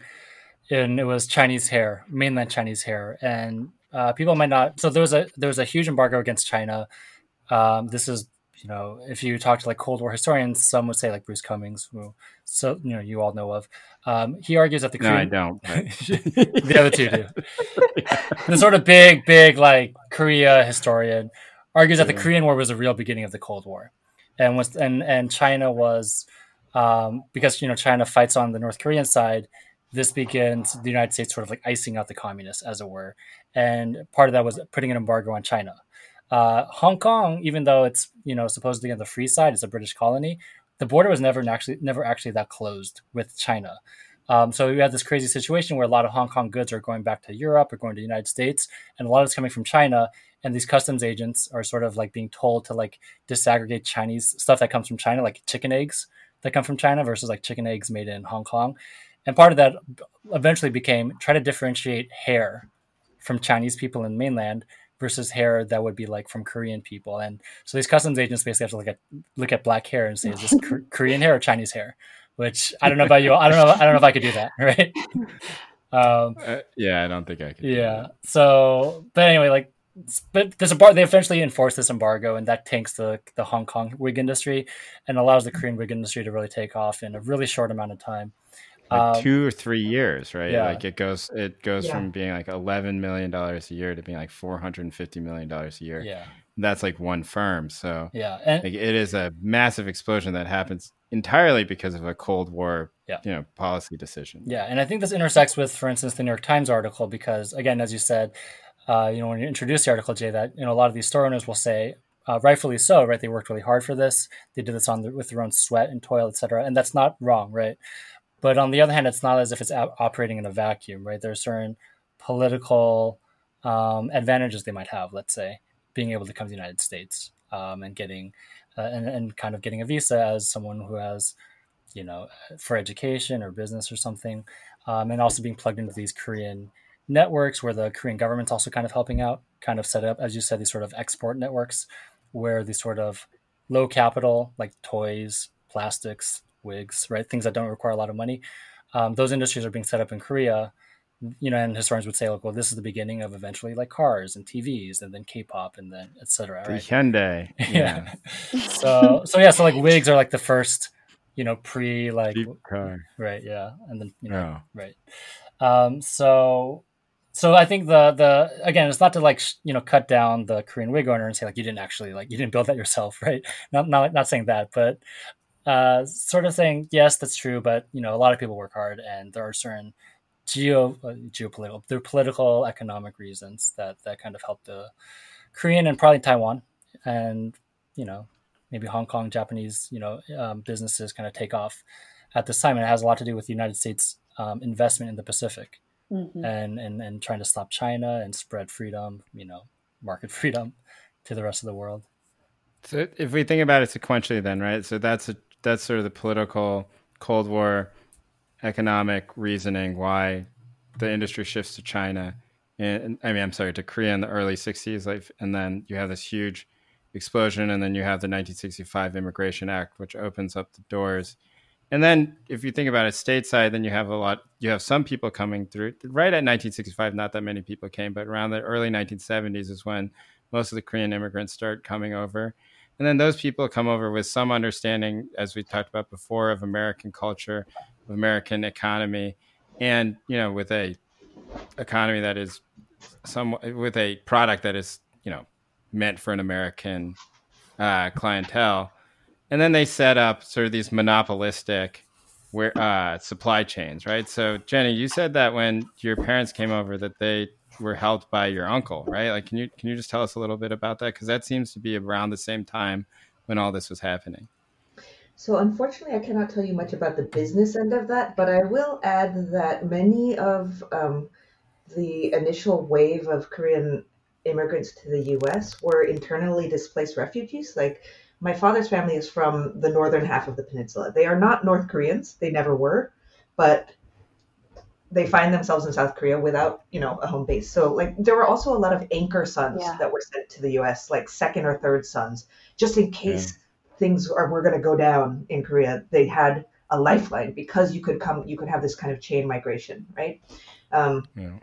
[SPEAKER 4] and it was Chinese hair, mainland Chinese hair, and uh, people might not. So there was a there was a huge embargo against China. Um, this is you know, if you talk to like Cold War historians, some would say like Bruce Cumings, who so you know you all know of. Um, he argues that the
[SPEAKER 1] Korean... no, I don't.
[SPEAKER 4] the other two do. the sort of big, big like Korea historian argues that the Korean War was a real beginning of the Cold War, and was and and China was um, because you know China fights on the North Korean side. This begins the United States sort of like icing out the communists, as it were, and part of that was putting an embargo on China. Uh, Hong Kong, even though it's you know supposedly on the free side, it's a British colony. The border was never actually never actually that closed with China. Um, so we had this crazy situation where a lot of Hong Kong goods are going back to Europe or going to the United States, and a lot of it's coming from China. And these customs agents are sort of like being told to like disaggregate Chinese stuff that comes from China, like chicken eggs that come from China versus like chicken eggs made in Hong Kong. And part of that eventually became try to differentiate hair from Chinese people in mainland versus hair that would be like from Korean people. And so these customs agents basically have to look at look at black hair and say, is this Korean hair or Chinese hair? Which I don't know about you. I don't know. I don't know if I could do that. Right.
[SPEAKER 1] Um, uh, yeah, I don't think I could.
[SPEAKER 4] Yeah. So, but anyway, like, but this a bar, they eventually enforce this embargo, and that tanks the the Hong Kong wig industry, and allows the Korean wig industry to really take off in a really short amount of time
[SPEAKER 1] like um, two or three years, right? Yeah. Like it goes it goes yeah. from being like eleven million dollars a year to being like four hundred and fifty million dollars a year.
[SPEAKER 4] Yeah.
[SPEAKER 1] That's like one firm. So
[SPEAKER 4] yeah,
[SPEAKER 1] and, like it is a massive explosion that happens entirely because of a Cold War, yeah. you know, policy decision.
[SPEAKER 4] Yeah, and I think this intersects with, for instance, the New York Times article because, again, as you said, uh, you know, when you introduce the article, Jay, that you know a lot of these store owners will say, uh, rightfully so, right? They worked really hard for this. They did this on the, with their own sweat and toil, etc. And that's not wrong, right? But on the other hand, it's not as if it's operating in a vacuum, right? There are certain political um, advantages they might have, let's say, being able to come to the United States um, and getting uh, and, and kind of getting a visa as someone who has, you know, for education or business or something, um, and also being plugged into these Korean networks where the Korean government's also kind of helping out, kind of set up, as you said, these sort of export networks where these sort of low capital, like toys, plastics, wigs, right? Things that don't require a lot of money. Um, those industries are being set up in Korea, you know, and historians would say, like, well, this is the beginning of eventually like cars and TVs and then K-pop and then etc.
[SPEAKER 1] Right? The Hyundai,
[SPEAKER 4] yeah. so, so yeah, so like wigs are like the first, you know, pre like right? Yeah, and then you know, oh. right. Um, so so I think the the again, it's not to like sh- you know cut down the Korean wig owner and say like you didn't actually like you didn't build that yourself, right? Not not not saying that, but uh, sort of saying yes, that's true, but you know, a lot of people work hard, and there are certain geo uh, geopolitical, there are political, economic reasons that that kind of help the Korean and probably Taiwan, and you know, maybe Hong Kong, Japanese, you know, um, businesses kind of take off at this time, and it has a lot to do with the United States um, investment in the Pacific, mm-hmm. and and and trying to stop China and spread freedom, you know, market freedom to the rest of the world.
[SPEAKER 1] So if we think about it sequentially, then right, so that's a that's sort of the political Cold War economic reasoning why the industry shifts to China in, I mean, I'm sorry, to Korea in the early 60s, like, and then you have this huge explosion, and then you have the 1965 Immigration Act, which opens up the doors. And then, if you think about it stateside, then you have a lot. You have some people coming through. Right at 1965, not that many people came, but around the early 1970s is when most of the Korean immigrants start coming over. And then those people come over with some understanding, as we talked about before, of American culture, of American economy, and you know, with a economy that is some with a product that is you know meant for an American uh, clientele, and then they set up sort of these monopolistic where uh, supply chains, right? So Jenny, you said that when your parents came over, that they were helped by your uncle, right? Like, can you can you just tell us a little bit about that? Because that seems to be around the same time when all this was happening.
[SPEAKER 2] So, unfortunately, I cannot tell you much about the business end of that, but I will add that many of um, the initial wave of Korean immigrants to the US were internally displaced refugees. Like, my father's family is from the northern half of the peninsula. They are not North Koreans, they never were, but they find themselves in South Korea without, you know, a home base. So like there were also a lot of anchor sons
[SPEAKER 3] Yeah.
[SPEAKER 2] that were sent to the US, like second or third sons, just in case things are were gonna go down in Korea. They had a lifeline because you could come you could have this kind of chain migration, right? Um,
[SPEAKER 1] Yeah.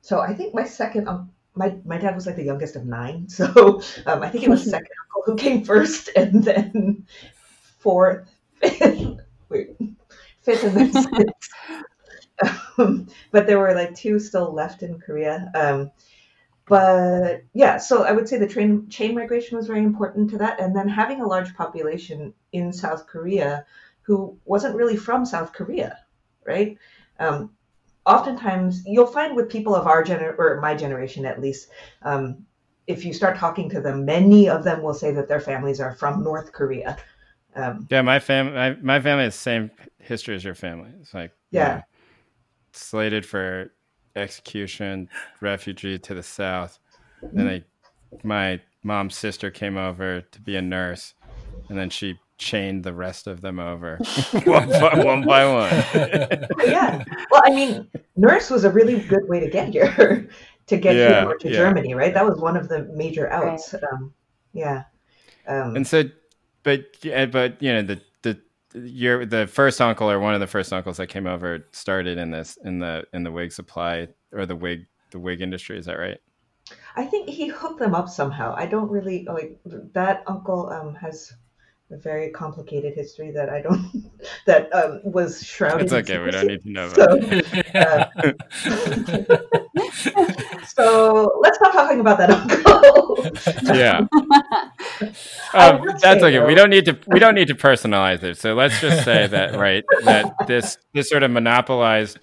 [SPEAKER 2] so I think my second um, my my dad was like the youngest of nine, so um, I think it was second uncle who came first, and then fourth, fifth, wait, fifth, and then sixth. Um, but there were like two still left in Korea. Um, but yeah, so I would say the train chain migration was very important to that, and then having a large population in South Korea who wasn't really from South Korea, right? Um, oftentimes, you'll find with people of our gener or my generation at least, um, if you start talking to them, many of them will say that their families are from North Korea. Um,
[SPEAKER 1] Yeah, my family, my, my family has the same history as your family. It's like you
[SPEAKER 2] Yeah.
[SPEAKER 1] Know, slated for execution, refugee to the south. Then they, my mom's sister came over to be a nurse, and then she chained the rest of them over one by one. By one.
[SPEAKER 2] yeah. Well, I mean, nurse was a really good way to get here, to get
[SPEAKER 1] Yeah,
[SPEAKER 2] here to
[SPEAKER 1] yeah.
[SPEAKER 2] Germany, right? That was one of the major outs. Um, yeah. Um,
[SPEAKER 1] and so, but yeah, but you know the the your the first uncle or one of the first uncles that came over started in this in the in the wig supply or the wig the wig industry. Is that right?
[SPEAKER 2] I think he hooked them up somehow. I don't really like that uncle um, has a very complicated history that I don't that um, was shrouded.
[SPEAKER 1] It's okay. We don't need to know
[SPEAKER 2] So, uh, so let's stop talking about that uncle.
[SPEAKER 1] yeah. Um, that's okay. We don't need to we don't need to personalize it. So let's just say that right that this this sort of monopolized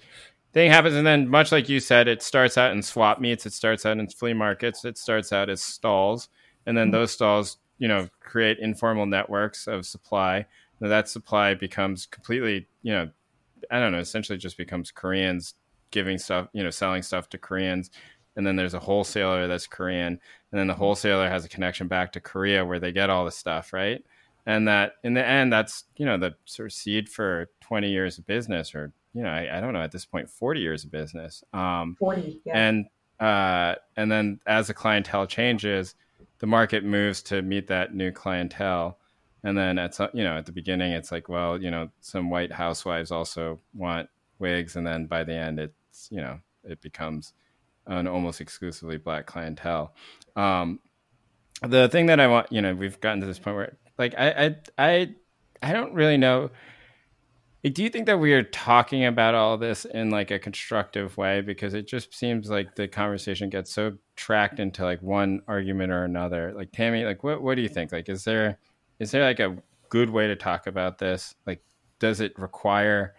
[SPEAKER 1] thing happens and then much like you said it starts out in swap meets, it starts out in flea markets, it starts out as stalls and then
[SPEAKER 2] Mhm.
[SPEAKER 1] those stalls, you know, create informal networks of supply. And that supply becomes completely, you know, I don't know, essentially just becomes Koreans giving stuff, you know, selling stuff to Koreans. And then there's a wholesaler that's Korean. And then the wholesaler has a connection back to Korea where they get all the stuff, right? And that in the end, that's, you know, the sort of seed for 20 years of business or, you know, I, I don't know at this point, 40 years of business. Um,
[SPEAKER 2] Forty. Yeah.
[SPEAKER 1] and uh, and then as the clientele changes, the market moves to meet that new clientele. And then at some, you know, at the beginning, it's like, well, you know, some white housewives also want wigs, and then by the end, it's you know, it becomes an almost exclusively black clientele. Um, the thing that I want, you know, we've gotten to this point where, like, I, I, I, I don't really know. Do you think that we are talking about all this in like a constructive way? Because it just seems like the conversation gets so tracked into like one argument or another. Like Tammy, like what what do you think? Like, is there is there like a good way to talk about this? Like, does it require,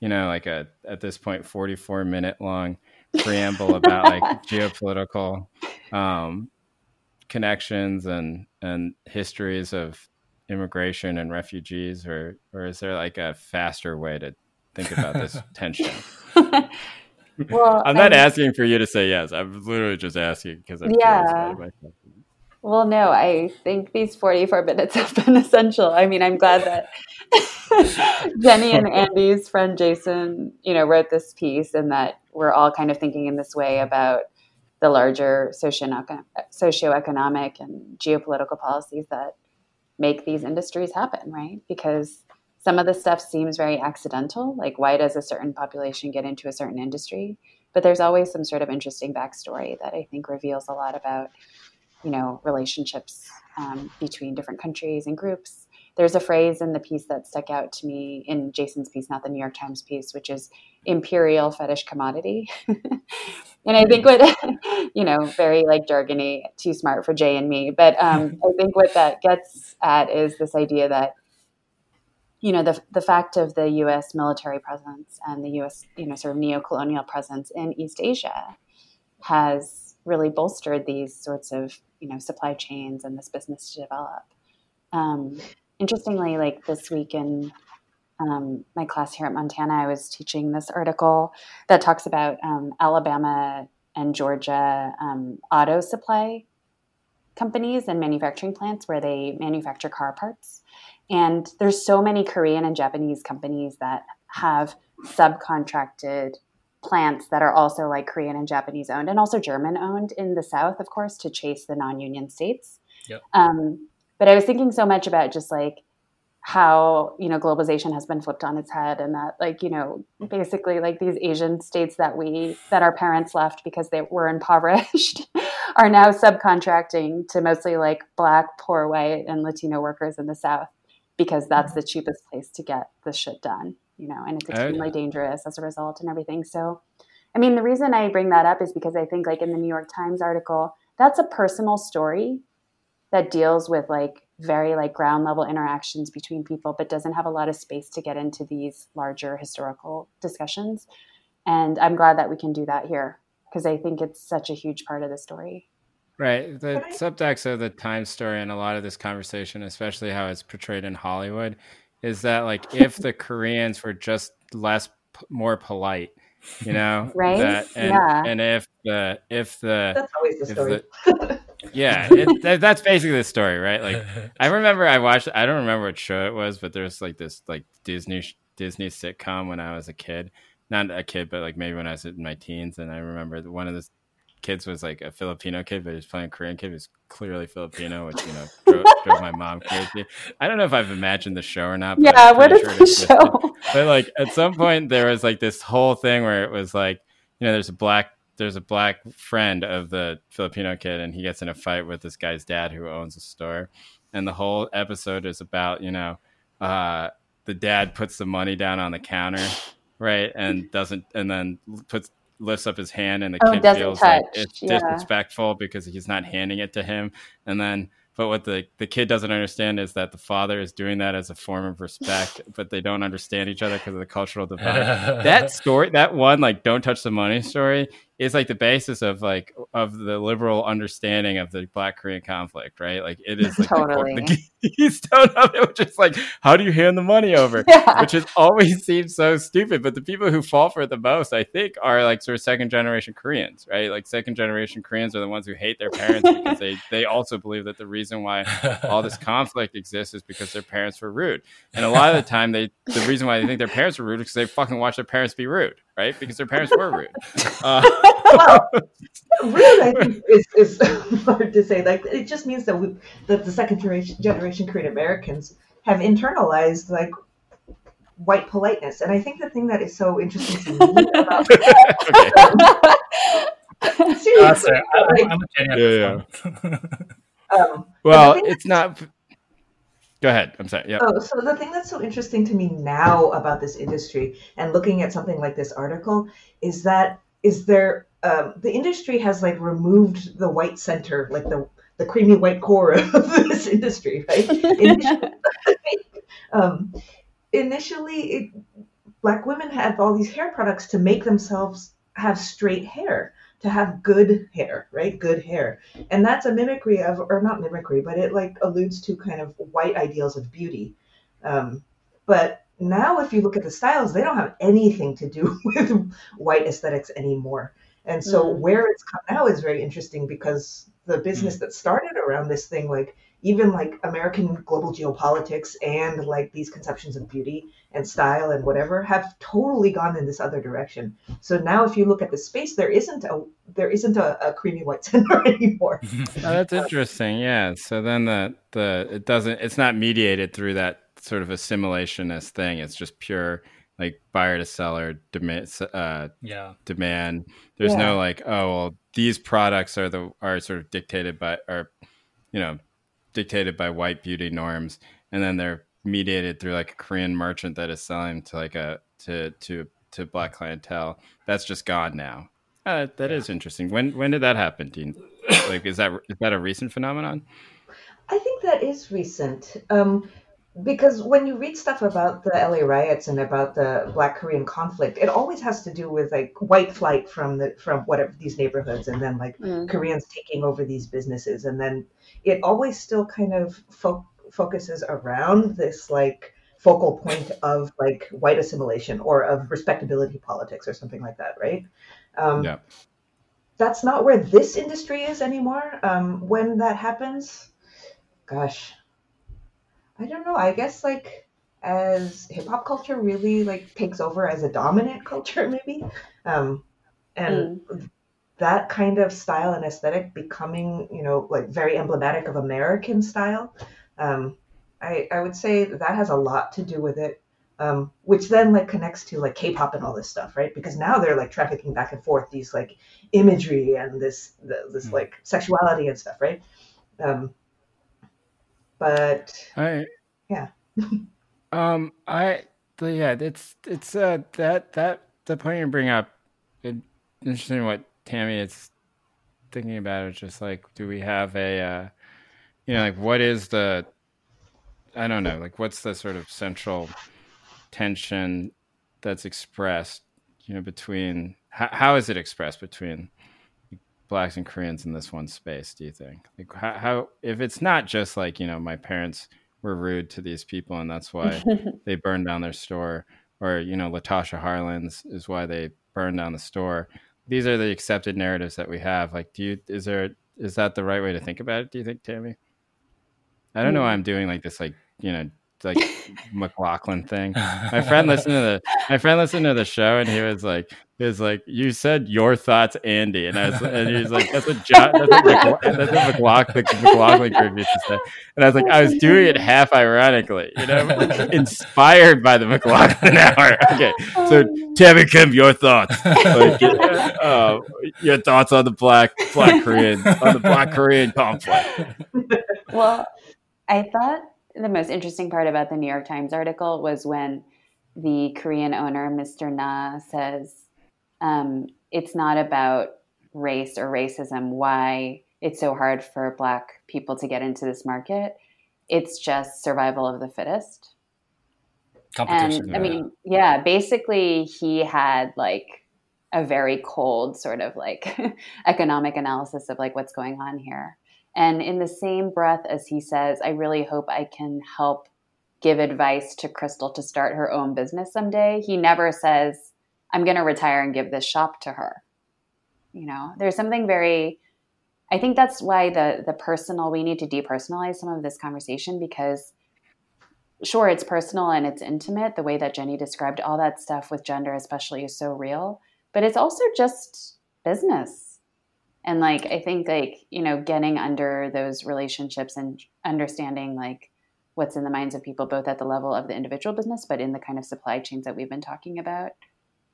[SPEAKER 1] you know, like a at this point forty four minute long preamble about like geopolitical um, connections and and histories of immigration and refugees, or or is there like a faster way to think about this tension?
[SPEAKER 3] well,
[SPEAKER 1] I'm not asking for you to say yes. I'm literally just asking because I'm
[SPEAKER 3] Yeah.
[SPEAKER 1] curious about it myself.
[SPEAKER 3] Well, no, I think these 44 minutes have been essential. I mean, I'm glad that Jenny and Andy's friend Jason, you know, wrote this piece and that we're all kind of thinking in this way about the larger socioeconomic and geopolitical policies that make these industries happen, right? Because some of the stuff seems very accidental, like why does a certain population get into a certain industry? But there's always some sort of interesting backstory that I think reveals a lot about, you know, relationships um, between different countries and groups. There's a phrase in the piece that stuck out to me in Jason's piece, not the New York Times piece, which is imperial fetish commodity. and I think what, you know, very like jargony, too smart for Jay and me. But um, I think what that gets at is this idea that, you know, the, the fact of the U.S. military presence and the U.S., you know, sort of neo-colonial presence in East Asia has really bolstered these sorts of, you know, supply chains and this business to develop. Um, interestingly, like this week in um, my class here at Montana, I was teaching this article that talks about um, Alabama and Georgia um, auto supply companies and manufacturing plants where they manufacture car parts. And there's so many Korean and Japanese companies that have subcontracted plants that are also like Korean and Japanese owned and also German owned in the South, of course, to chase the non union states. Yep. Um, but I was thinking so much about just like how you know globalization has been flipped on its head and that like you know basically like these asian states that we that our parents left because they were impoverished are now subcontracting to mostly like black poor white and latino workers in the south because that's the cheapest place to get the shit done you know and it's oh, extremely dangerous as a result and everything. So i mean the reason i bring that up is because i think like in the new york times article that's a personal story that deals with like very like ground level interactions between people but doesn't have a lot of space to get into these larger historical discussions. And i'm glad that we can do that here because i think it's such a huge part of the story.
[SPEAKER 1] Right. The subtext of the time story and a lot of this conversation especially how it's portrayed in hollywood is that like if the koreans were just less more polite you know
[SPEAKER 3] right?
[SPEAKER 1] that, and,
[SPEAKER 3] yeah.
[SPEAKER 1] and if the if the
[SPEAKER 2] that's always the story
[SPEAKER 1] the, yeah it, that, that's basically the story right? Like i remember i watched i don't remember what show it was but there's like this like disney disney sitcom when i was a kid. Not a kid but like maybe when i was in my teens and i remember one of the kids was like a filipino kid but he was playing a korean kid who's clearly filipino which you know drove, drove, my mom crazy. I don't know if i've imagined the show or not
[SPEAKER 3] yeah what is sure the show?
[SPEAKER 1] But like at some point there was like this whole thing where it was like you know there's a black there's a black friend of the Filipino kid, and he gets in a fight with this guy's dad who owns a store, and the whole episode is about you know uh, the dad puts the money down on the counter, right, and doesn't, and then puts lifts up his hand, and the oh, kid feels touch. like it's yeah. disrespectful because he's not handing it to him, and then but what the, the kid doesn't understand is that the father is doing that as a form of respect, but they don't understand each other because of the cultural divide. that story, that one, like "Don't touch the money" story, is like the basis of like of the liberal understanding of the Black Korean conflict, right? Like it is like totally. the, the keystone of it, which is like how do you hand the money over, yeah. which has always seemed so stupid. But the people who fall for it the most, I think, are like sort of second generation Koreans, right? Like second generation Koreans are the ones who hate their parents because they they also believe that the reason why all this conflict exists is because their parents were rude, and a lot of the time they the reason why they think their parents were rude is because they fucking watch their parents be rude right? Because their parents were rude. Uh,
[SPEAKER 2] well, rude, I think, is, is hard to say. Like, it just means that we, that the second generation, generation Korean Americans have internalized like white politeness, and I think the thing that is so interesting to me about seriously, uh,
[SPEAKER 1] I'm, I'm yeah, yeah. um, well, it's not Go ahead. I'm sorry. Yeah.
[SPEAKER 2] Oh, so the thing that's so interesting to me now about this industry and looking at something like this article is that is there um, the industry has like removed the white center, like the the creamy white core of this industry, right? initially, um, initially it, black women have all these hair products to make themselves have straight hair to have good hair, right? Good hair. And that's a mimicry of, or not mimicry, but it like alludes to kind of white ideals of beauty. Um, but now, if you look at the styles, they don't have anything to do with white aesthetics anymore. And so, mm. where it's come now is very interesting because the business mm. that started around this thing, like even like American global geopolitics and like these conceptions of beauty and style and whatever have totally gone in this other direction. So now, if you look at the space, there isn't a there isn't a, a creamy white center anymore.
[SPEAKER 1] oh, that's interesting. Yeah. So then the the it doesn't it's not mediated through that sort of assimilationist thing. It's just pure like buyer to seller demand. Uh,
[SPEAKER 4] yeah.
[SPEAKER 1] Demand. There's yeah. no like oh well these products are the are sort of dictated by are you know dictated by white beauty norms and then they're mediated through like a Korean merchant that is selling to like a to to to black clientele. That's just gone now. Uh, that yeah. is interesting. When when did that happen, Dean? Like, is that is that a recent phenomenon?
[SPEAKER 2] I think that is recent. Um, because when you read stuff about the LA riots and about the Black Korean conflict, it always has to do with like white flight from the from whatever these neighborhoods, and then like mm. Koreans taking over these businesses, and then it always still kind of fo- focuses around this like focal point of like white assimilation or of respectability politics or something like that, right? Um, yeah. That's not where this industry is anymore. Um, when that happens, gosh, I don't know. I guess like as hip hop culture really like takes over as a dominant culture, maybe, um, and mm. that kind of style and aesthetic becoming, you know, like very emblematic of American style. Um, I I would say that has a lot to do with it. Um, which then like connects to like K-pop and all this stuff, right? Because now they're like trafficking back and forth these like imagery and this the, this mm. like sexuality and stuff, right? Um, but
[SPEAKER 1] I
[SPEAKER 2] yeah.
[SPEAKER 1] um, I yeah, it's it's uh that that the point you bring up. It, interesting what Tammy is thinking about. It's just like, do we have a, uh, you know, like what is the, I don't know, like what's the sort of central tension that's expressed, you know, between how, how is it expressed between blacks and Koreans in this one space? Do you think? Like how, how if it's not just like you know my parents were rude to these people and that's why they burned down their store, or you know Latasha Harlins is why they burned down the store. These are the accepted narratives that we have. Like, do you is there is that the right way to think about it? Do you think, Tammy? I don't know why hmm. I'm doing like this, like you know, like McLaughlin thing. My friend listened to the my friend listened to the show and he was like, he was like, "You said your thoughts, Andy," and I was, and he was like, "That's a John, that's what, McLaughlin, that's what McLaughlin, McLaughlin group used to say," and I was like, "I was doing it half ironically, you know, inspired by the McLaughlin hour." Okay, so Tammy Kim, your thoughts, like, uh, your thoughts on the black black Korean on the black Korean conflict.
[SPEAKER 3] Well, I thought the most interesting part about the New York Times article was when the Korean owner, Mr. Na, says um, it's not about race or racism, why it's so hard for Black people to get into this market. It's just survival of the fittest.
[SPEAKER 4] Competition.
[SPEAKER 3] And. I mean, yeah, basically, he had like a very cold sort of like economic analysis of like what's going on here. And in the same breath as he says, I really hope I can help give advice to Crystal to start her own business someday, he never says, I'm going to retire and give this shop to her. You know, there's something very, I think that's why the, the personal, we need to depersonalize some of this conversation because sure, it's personal and it's intimate. The way that Jenny described all that stuff with gender, especially, is so real, but it's also just business. And like, I think like, you know, getting under those relationships and understanding like, what's in the minds of people, both at the level of the individual business, but in the kind of supply chains that we've been talking about,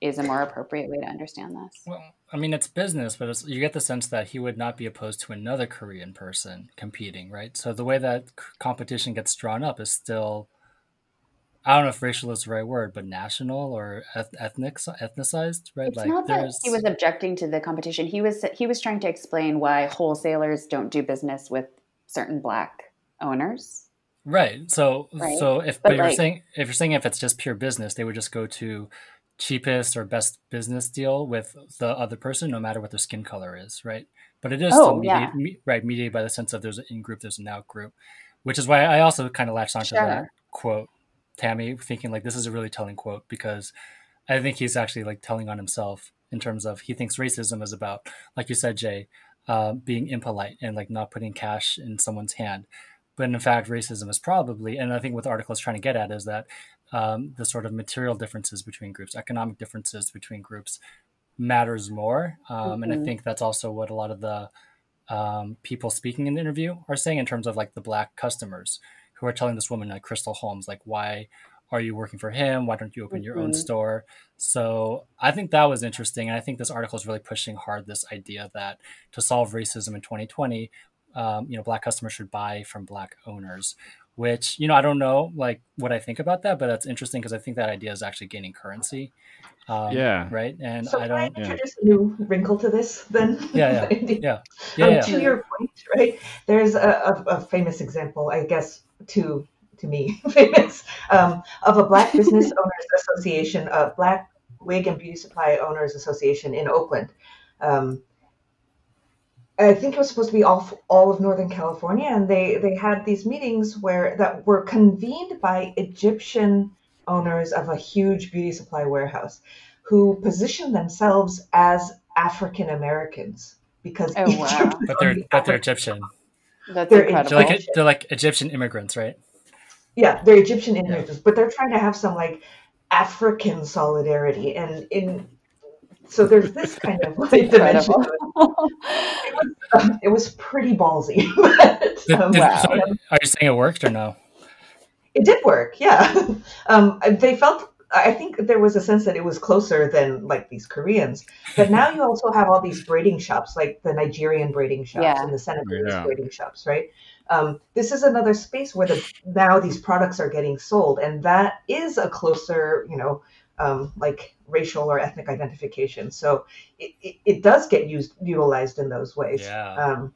[SPEAKER 3] is a more appropriate way to understand this.
[SPEAKER 4] Well, I mean, it's business, but it's, you get the sense that he would not be opposed to another Korean person competing, right? So the way that competition gets drawn up is still, I don't know if racial is the right word, but national or ethnic ethnicized, right?
[SPEAKER 3] It's like not that he was objecting to the competition. He was he was trying to explain why wholesalers don't do business with certain black owners
[SPEAKER 4] Right. So right? so if but, but you're like, saying if you're saying if it's just pure business, they would just go to cheapest or best business deal with the other person, no matter what their skin color is, right? But it is oh, still mediated, yeah. right mediated by the sense of there's an in group, there's an out group, which is why I also kind of latched onto sure. that quote, Tammy, thinking like this is a really telling quote because I think he's actually like telling on himself in terms of he thinks racism is about, like you said, Jay, uh, being impolite and like not putting cash in someone's hand but in fact, racism is probably, and I think what the article is trying to get at is that um, the sort of material differences between groups, economic differences between groups, matters more. Um, mm-hmm. And I mm-hmm. think that's also what a lot of the um, people speaking in the interview are saying in terms of like the black customers who are telling this woman like Crystal Holmes, like why are you working for him? Why don't you open mm-hmm. your own mm-hmm. store? So I think that was interesting. And I think this article is really pushing hard this idea that to solve racism in 2020, um, you know, black customers should buy from black owners, which, you know, I don't know like what I think about that, but that's interesting because I think that idea is actually gaining currency.
[SPEAKER 1] Um, yeah.
[SPEAKER 4] Right. And
[SPEAKER 2] so
[SPEAKER 4] I don't. I
[SPEAKER 2] introduce yeah. a new wrinkle to this then.
[SPEAKER 4] Yeah. Yeah. yeah. yeah,
[SPEAKER 2] um,
[SPEAKER 4] yeah.
[SPEAKER 2] To your point, right? There's a, a, a famous example, I guess, to to me famous um, of a Black Business Owners Association, a Black Wig and Beauty Supply Owners Association in Oakland. I think it was supposed to be all all of Northern California, and they they had these meetings where that were convened by Egyptian owners of a huge beauty supply warehouse, who positioned themselves as African Americans because
[SPEAKER 3] oh, wow.
[SPEAKER 4] but they're but they're Egyptian.
[SPEAKER 3] That's they're incredible.
[SPEAKER 4] They're like, they're like Egyptian immigrants, right?
[SPEAKER 2] yeah, they're Egyptian immigrants, but they're trying to have some like African solidarity, and in so there's this kind of like dimension. It. It, was, um, it was pretty ballsy.
[SPEAKER 4] but, um, wow. so are you saying it worked or no?
[SPEAKER 2] It did work, yeah. Um, they felt. I think there was a sense that it was closer than like these Koreans. But now you also have all these braiding shops, like the Nigerian braiding shops yeah. and the Senegalese yeah. braiding shops, right? um, this is another space where the now these products are getting sold, and that is a closer, you know, um, like racial or ethnic identification. So it, it, it, does get used utilized in those ways.
[SPEAKER 4] Yeah.
[SPEAKER 2] Um,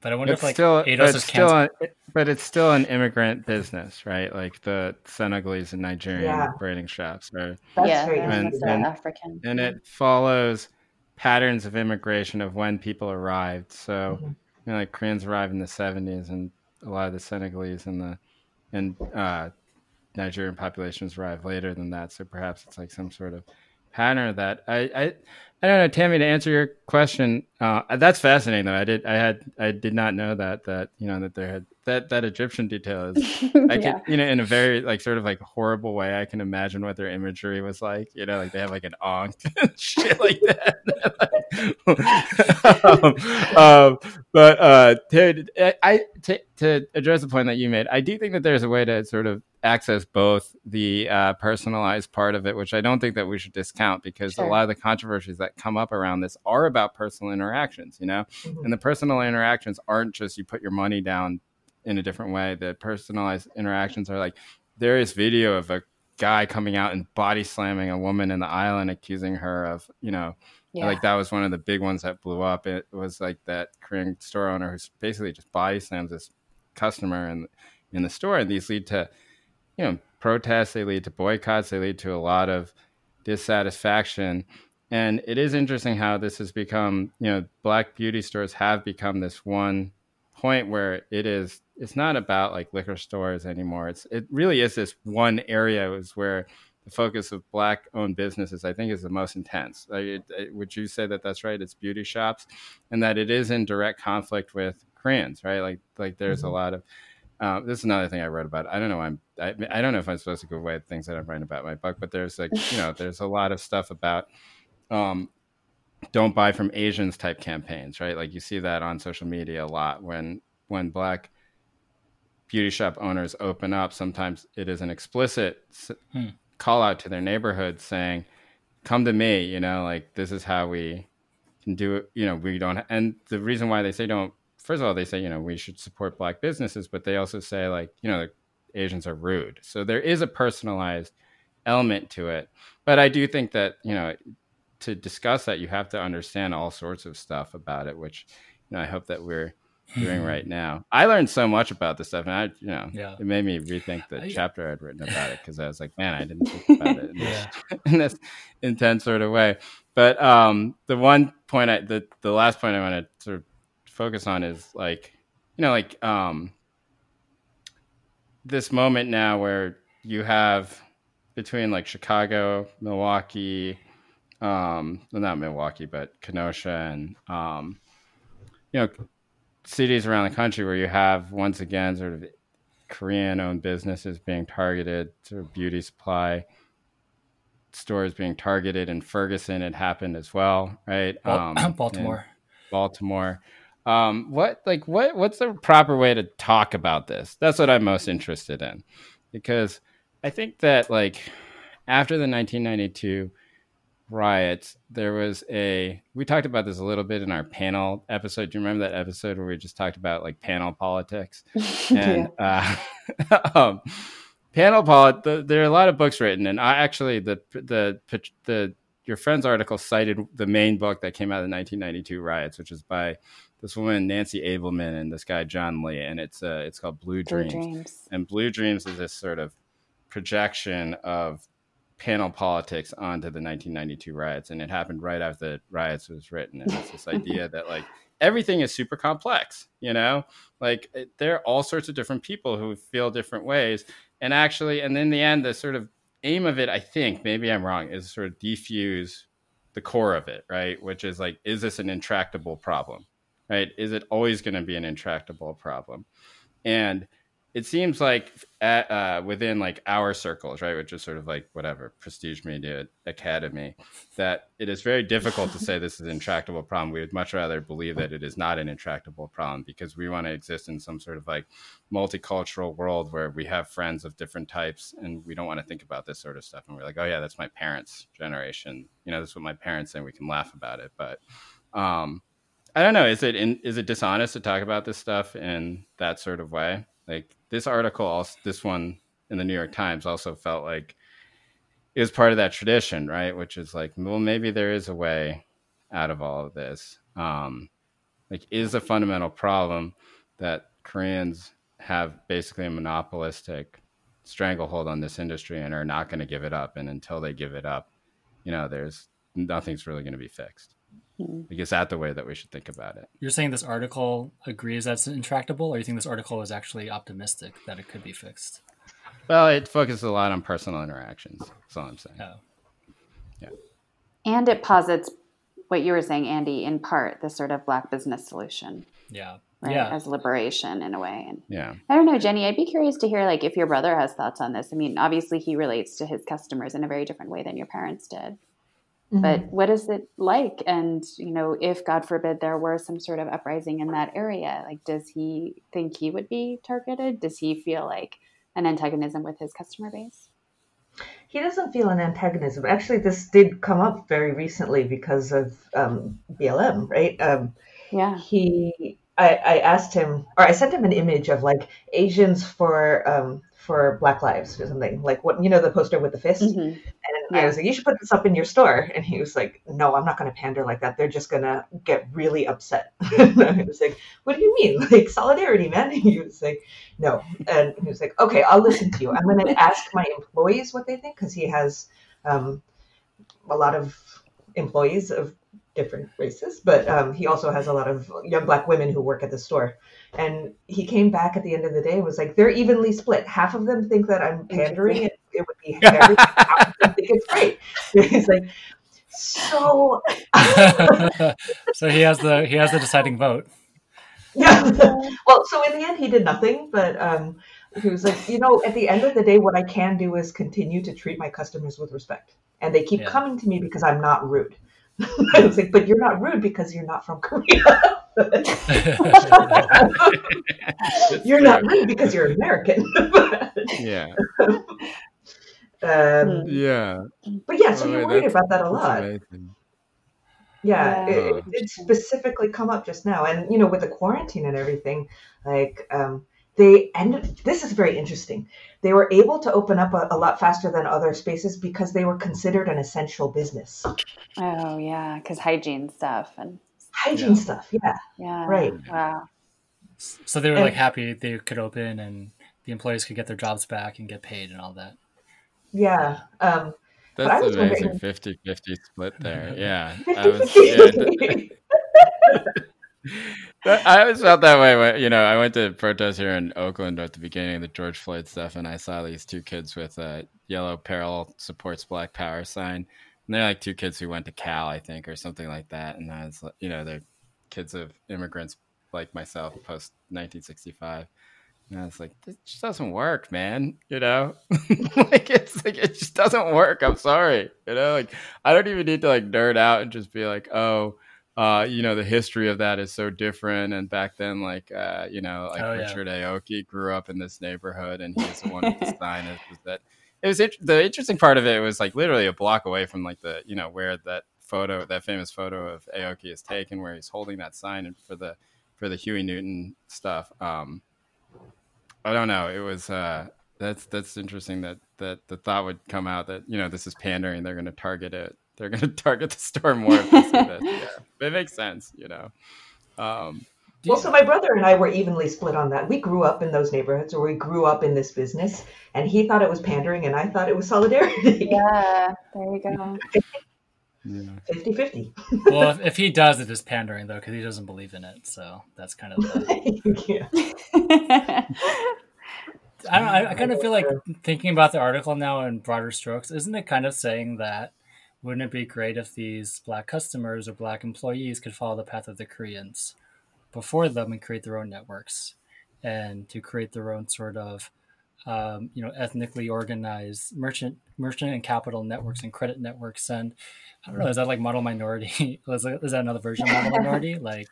[SPEAKER 4] but I wonder
[SPEAKER 1] it's
[SPEAKER 4] if like
[SPEAKER 1] still, but it's still an, but it's still an immigrant business, right? Like the Senegalese and Nigerian yeah. braiding shops are.
[SPEAKER 3] That's yeah, and, and, African.
[SPEAKER 1] And it follows patterns of immigration of when people arrived. So. Mm-hmm you know, like Koreans arrived in the 70s, and a lot of the Senegalese and the and uh, Nigerian populations arrived later than that. So perhaps it's like some sort of pattern of that. I, I I don't know, Tammy. To answer your question, uh, that's fascinating. Though I did, I had, I did not know that that you know that there had that that Egyptian detail is. I yeah. can, you know, in a very like sort of like horrible way, I can imagine what their imagery was like. You know, like they have like an ankh shit like that. um, um, but uh, to, I to, to address the point that you made, I do think that there's a way to sort of access both the uh, personalized part of it, which I don't think that we should discount because sure. a lot of the controversies that come up around this are about personal interactions, you know, mm-hmm. and the personal interactions aren't just you put your money down in a different way. The personalized interactions are like there is video of a guy coming out and body slamming a woman in the aisle and accusing her of, you know, yeah. like that was one of the big ones that blew up. It was like that Korean store owner who's basically just body slams this customer in in the store, and these lead to you know, protests, they lead to boycotts, they lead to a lot of dissatisfaction. And it is interesting how this has become, you know, black beauty stores have become this one point where it is it's not about like liquor stores anymore. It's it really is this one area is where the focus of black owned businesses I think is the most intense. Like it, it, would you say that that's right? It's beauty shops, and that it is in direct conflict with Koreans, right? Like like there's mm-hmm. a lot of um, this is another thing I wrote about. I don't know. I'm. I, I don't know if I'm supposed to give away things that I'm writing about my book, but there's like you know there's a lot of stuff about um, don't buy from Asians type campaigns, right? Like you see that on social media a lot when when black beauty shop owners open up. Sometimes it is an explicit hmm. call out to their neighborhood saying, "Come to me," you know, like this is how we can do it. You know, we don't. And the reason why they say don't first of all, they say, you know, we should support black businesses, but they also say, like, you know, Asians are rude. So there is a personalized element to it. But I do think that, you know, to discuss that, you have to understand all sorts of stuff about it, which, you know, I hope that we're doing right now. I learned so much about this stuff, and I, you know, yeah. it made me rethink the I, chapter I'd written about it because I was like, man, I didn't think about it in, yeah. this, in this intense sort of way. But um, the one point, I, the the last point I want to sort of focus on is like you know like um this moment now where you have between like Chicago, Milwaukee, um, well, not Milwaukee, but Kenosha and um, you know cities around the country where you have once again sort of Korean owned businesses being targeted, sort of beauty supply stores being targeted in Ferguson. It happened as well, right?
[SPEAKER 4] Um, Baltimore.
[SPEAKER 1] Baltimore. Um, what like what what's the proper way to talk about this? That's what I'm most interested in, because I think that like after the 1992 riots, there was a we talked about this a little bit in our panel episode. Do you remember that episode where we just talked about like panel politics? And uh, um, panel polit, the, there are a lot of books written, and I actually the the the your friend's article cited the main book that came out of the 1992 riots, which is by this woman Nancy Abelmann and this guy John Lie, and it's uh, it's called Blue Dreams. Blue Dreams. And Blue Dreams is this sort of projection of panel politics onto the 1992 riots, and it happened right after the riots was written. And it's this idea that like everything is super complex, you know, like it, there are all sorts of different people who feel different ways, and actually, and in the end, the sort of aim of it, I think, maybe I'm wrong, is sort of defuse the core of it, right? Which is like, is this an intractable problem, right? Is it always going to be an intractable problem? And it seems like at, uh, within like our circles, right, which is sort of like whatever prestige media academy, that it is very difficult to say this is an intractable problem. We would much rather believe that it is not an intractable problem because we want to exist in some sort of like multicultural world where we have friends of different types and we don't want to think about this sort of stuff. And we're like, oh yeah, that's my parents' generation. You know, this is what my parents say. We can laugh about it, but um, I don't know. Is it in, is it dishonest to talk about this stuff in that sort of way? Like this article, also, this one in the New York Times, also felt like it was part of that tradition, right? Which is like, well, maybe there is a way out of all of this. Um, like, is a fundamental problem that Koreans have basically a monopolistic stranglehold on this industry and are not going to give it up. And until they give it up, you know, there's nothing's really going to be fixed. Mm-hmm. Like, is that the way that we should think about it?
[SPEAKER 4] You're saying this article agrees that's intractable, or you think this article is actually optimistic that it could be fixed?
[SPEAKER 1] Well, it focuses a lot on personal interactions. That's all I'm saying.
[SPEAKER 4] Oh.
[SPEAKER 1] Yeah.
[SPEAKER 3] And it posits what you were saying, Andy, in part, the sort of black business solution.
[SPEAKER 4] Yeah.
[SPEAKER 3] Right?
[SPEAKER 4] Yeah.
[SPEAKER 3] As liberation in a way. And
[SPEAKER 1] yeah.
[SPEAKER 3] I don't know, Jenny, I'd be curious to hear like if your brother has thoughts on this. I mean, obviously he relates to his customers in a very different way than your parents did. Mm-hmm. But what is it like? And, you know, if God forbid there were some sort of uprising in that area, like, does he think he would be targeted? Does he feel like an antagonism with his customer base?
[SPEAKER 2] He doesn't feel an antagonism. Actually, this did come up very recently because of um, BLM, right? Um,
[SPEAKER 3] yeah.
[SPEAKER 2] He, I, I asked him, or I sent him an image of like Asians for um, for Black Lives or something, like what you know the poster with the fist. Mm-hmm. And yeah. I was like, you should put this up in your store. And he was like, no, I'm not going to pander like that. They're just going to get really upset. and I was like, what do you mean? Like solidarity, man. And he was like, no. And he was like, okay, I'll listen to you. I'm going to ask my employees what they think because he has um, a lot of employees of different races, but um, he also has a lot of young black women who work at the store. And he came back at the end of the day and was like, they're evenly split. Half of them think that I'm pandering. It, it would be very, half of them think it's great. He's like, so.
[SPEAKER 4] so he has the he has the deciding vote.
[SPEAKER 2] Yeah. well, so in the end, he did nothing, but um, he was like, you know, at the end of the day, what I can do is continue to treat my customers with respect, and they keep yeah. coming to me because I'm not rude. I was like, but you're not rude because you're not from Korea. you're not rude because you're American.
[SPEAKER 1] yeah.
[SPEAKER 2] Um,
[SPEAKER 1] yeah.
[SPEAKER 2] But yeah, so oh, you're worried about that a lot. Yeah, yeah. It, it, specifically come up just now, and you know, with the quarantine and everything, like um, they ended. This is very interesting. They were able to open up a, a, lot faster than other spaces because they were considered an essential business.
[SPEAKER 3] Oh yeah, because hygiene stuff and
[SPEAKER 2] hygiene yeah. stuff. Yeah.
[SPEAKER 3] Yeah.
[SPEAKER 2] Right.
[SPEAKER 3] Wow.
[SPEAKER 4] So they were and, like happy they could open and the employees could get their jobs back and get paid and all that.
[SPEAKER 2] Yeah. Um,
[SPEAKER 1] That's amazing 50 50 split there. Yeah. I was, yeah. I always felt that way. When, you know, I went to protest here in Oakland at the beginning of the George Floyd stuff, and I saw these two kids with a yellow peril supports Black Power sign. And they're like two kids who went to Cal, I think, or something like that. And I was, you know, they're kids of immigrants like myself post 1965. And I was like, this just doesn't work, man. You know, like it's like it just doesn't work. I'm sorry. You know, like I don't even need to like nerd out and just be like, oh, uh, you know, the history of that is so different. And back then, like, uh, you know, like
[SPEAKER 4] Oh, yeah.
[SPEAKER 1] Richard Aoki grew up in this neighborhood, and he's the one with the sign. Is, was that it was int- the interesting part of it was like literally a block away from like the you know where that photo, that famous photo of Aoki is taken, where he's holding that sign and for the for the Huey Newton stuff. Um, I don't know. It was uh, that's that's interesting that that the thought would come out that you know this is pandering. They're going to target it. They're going to target the store more. If they see this. Yeah, it makes sense. You know. Um,
[SPEAKER 2] Well,
[SPEAKER 4] you-
[SPEAKER 2] so my brother and I were evenly split on that. We grew up in those neighborhoods, or we grew up in this business, and he thought it was pandering, and I thought it was solidarity.
[SPEAKER 3] Yeah, there you go.
[SPEAKER 1] yeah.
[SPEAKER 2] 50 50.
[SPEAKER 4] well, if, if he does, it is pandering though, because he doesn't believe in it. So that's kind of. The. I don't. I, I kind of feel like thinking about the article now in broader strokes. Isn't it kind of saying that? Wouldn't it be great if these black customers or black employees could follow the path of the Koreans before them and create their own networks, and to create their own sort of, um, you know, ethnically organized merchant, merchant and capital networks and credit networks. And I don't know, is that like model minority? is, that, is that another version of model minority? Like,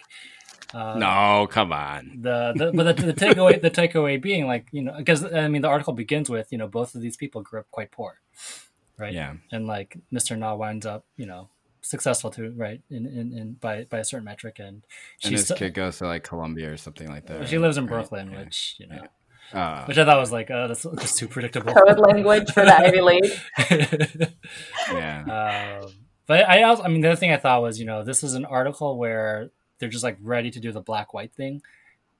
[SPEAKER 4] uh,
[SPEAKER 1] No, come on.
[SPEAKER 4] the, the but the, the takeaway the takeaway being like you know because I mean the article begins with you know both of these people grew up quite poor, right?
[SPEAKER 1] Yeah.
[SPEAKER 4] And like Mr. Na winds up you know successful to right in, in, in by by a certain metric and
[SPEAKER 1] And
[SPEAKER 4] she's
[SPEAKER 1] his kid goes to like Columbia or something like that.
[SPEAKER 4] she
[SPEAKER 1] right?
[SPEAKER 4] lives in
[SPEAKER 1] Right,
[SPEAKER 4] Brooklyn,
[SPEAKER 1] yeah.
[SPEAKER 4] which you know
[SPEAKER 1] Uh,
[SPEAKER 4] which I thought was like uh, that's just too predictable.
[SPEAKER 3] Code language for the Ivy League.
[SPEAKER 1] yeah.
[SPEAKER 4] um, but I also, I mean, the other thing I thought was, you know, this is an article where they're just like ready to do the black white thing,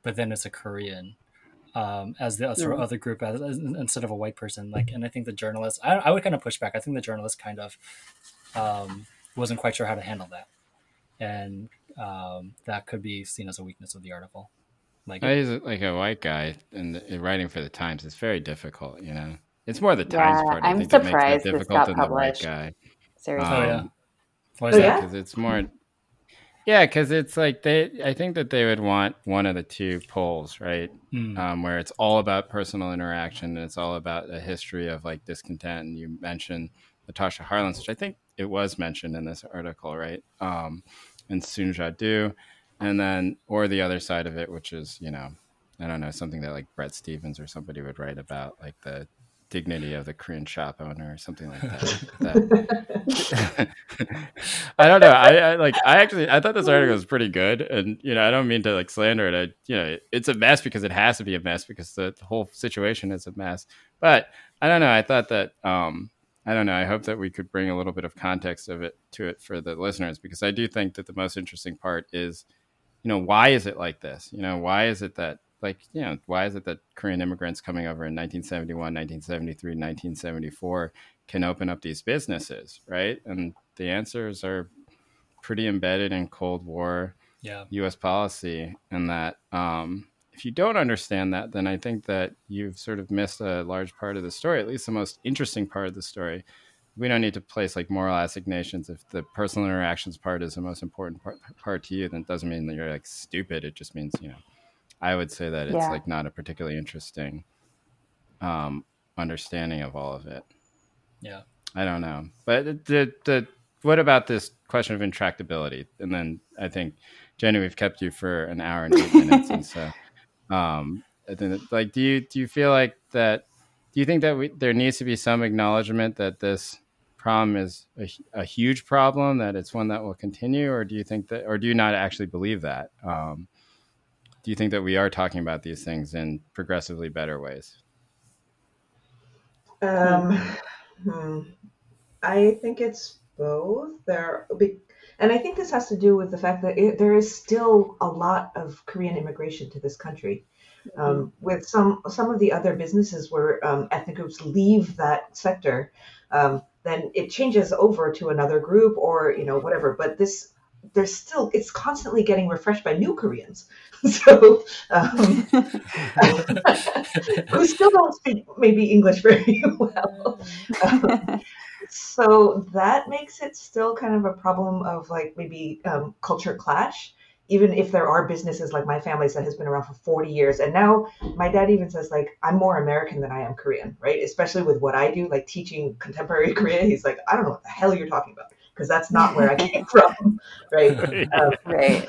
[SPEAKER 4] but then it's a Korean um, as the sort of other group as, as- instead of a white person. Like, and I think the journalist, I, I would kind of push back. I think the journalist kind of um, wasn't quite sure how to handle that, and um, that could be seen as a weakness of the article. Like,
[SPEAKER 1] He's like a white guy and writing for the Times. It's very difficult, you know. It's more the Times
[SPEAKER 3] Yeah,
[SPEAKER 1] part. I
[SPEAKER 3] I'm
[SPEAKER 1] think that makes
[SPEAKER 3] surprised
[SPEAKER 1] it
[SPEAKER 3] this
[SPEAKER 1] difficult
[SPEAKER 3] got
[SPEAKER 1] than the white
[SPEAKER 3] published.
[SPEAKER 1] guy.
[SPEAKER 3] Seriously.
[SPEAKER 4] oh yeah,
[SPEAKER 1] Um,
[SPEAKER 4] why is
[SPEAKER 2] Oh,
[SPEAKER 4] that?
[SPEAKER 2] yeah?
[SPEAKER 1] because it's more. Yeah, because it's like they. I think that they would want one of the two poles, right?
[SPEAKER 4] Hmm.
[SPEAKER 1] Um, where it's all about personal interaction and it's all about a history of like discontent. And you mentioned Latasha Harlins, which I think it was mentioned in this article, right? Um, and Soon Ja Du, and then or the other side of it, which is you know, I don't know, something that like Bret Stephens or somebody would write about, like the dignity of the Korean shop owner or something like that. that I don't know. I, I like. I actually. I thought this article was pretty good, and you know, I don't mean to like slander it. I, you know, it's a mess because it has to be a mess because the, the whole situation is a mess. But I don't know. I thought that. um I don't know. I hope that we could bring a little bit of context of it to it for the listeners because I do think that the most interesting part is, you know, why is it like this? You know, why is it that like you know why is it that Korean immigrants coming over in 1971, 1973, 1974 can open up these businesses, right? And the answers are pretty embedded in Cold War
[SPEAKER 4] yeah,
[SPEAKER 1] U.S. policy, and that um, if you don't understand that, then I think that you've sort of missed a large part of the story, at least the most interesting part of the story. We don't need to place like moral assignations. If the personal interactions part is the most important part, part to you, then it doesn't mean that you're like stupid. It just means you know. I would say that it's
[SPEAKER 3] Yeah.
[SPEAKER 1] like not a particularly interesting um, understanding of all of it.
[SPEAKER 4] yeah.
[SPEAKER 1] I don't know, but the the what about this question of intractability? And then I think Jenny, we've kept you for an hour and eight minutes, and so um, I think that, like, do you do you feel like that? Do you think that we, there needs to be some acknowledgement that this problem is a, a huge problem, that it's one that will continue, or do you think that, or do you not actually believe that? Um, do you think that we are talking about these things in progressively better ways?
[SPEAKER 2] Um, hmm. I think it's both. There, and I think this has to do with the fact that it, there is still a lot of Korean immigration to this country. Um, with some some of the other businesses where um, ethnic groups leave that sector, um, then it changes over to another group or you know whatever. But this there's still it's constantly getting refreshed by new Koreans. so um, who still don't speak maybe English very well. Um, so that makes it still kind of a problem of like maybe um, culture clash even if there are businesses like my family's that has been around for 40 years and now my dad even says like i'm more american than i am korean right especially with what i do like teaching contemporary korean he's like i don't know what the hell you're talking about because that's not where i came from right um,
[SPEAKER 3] Right.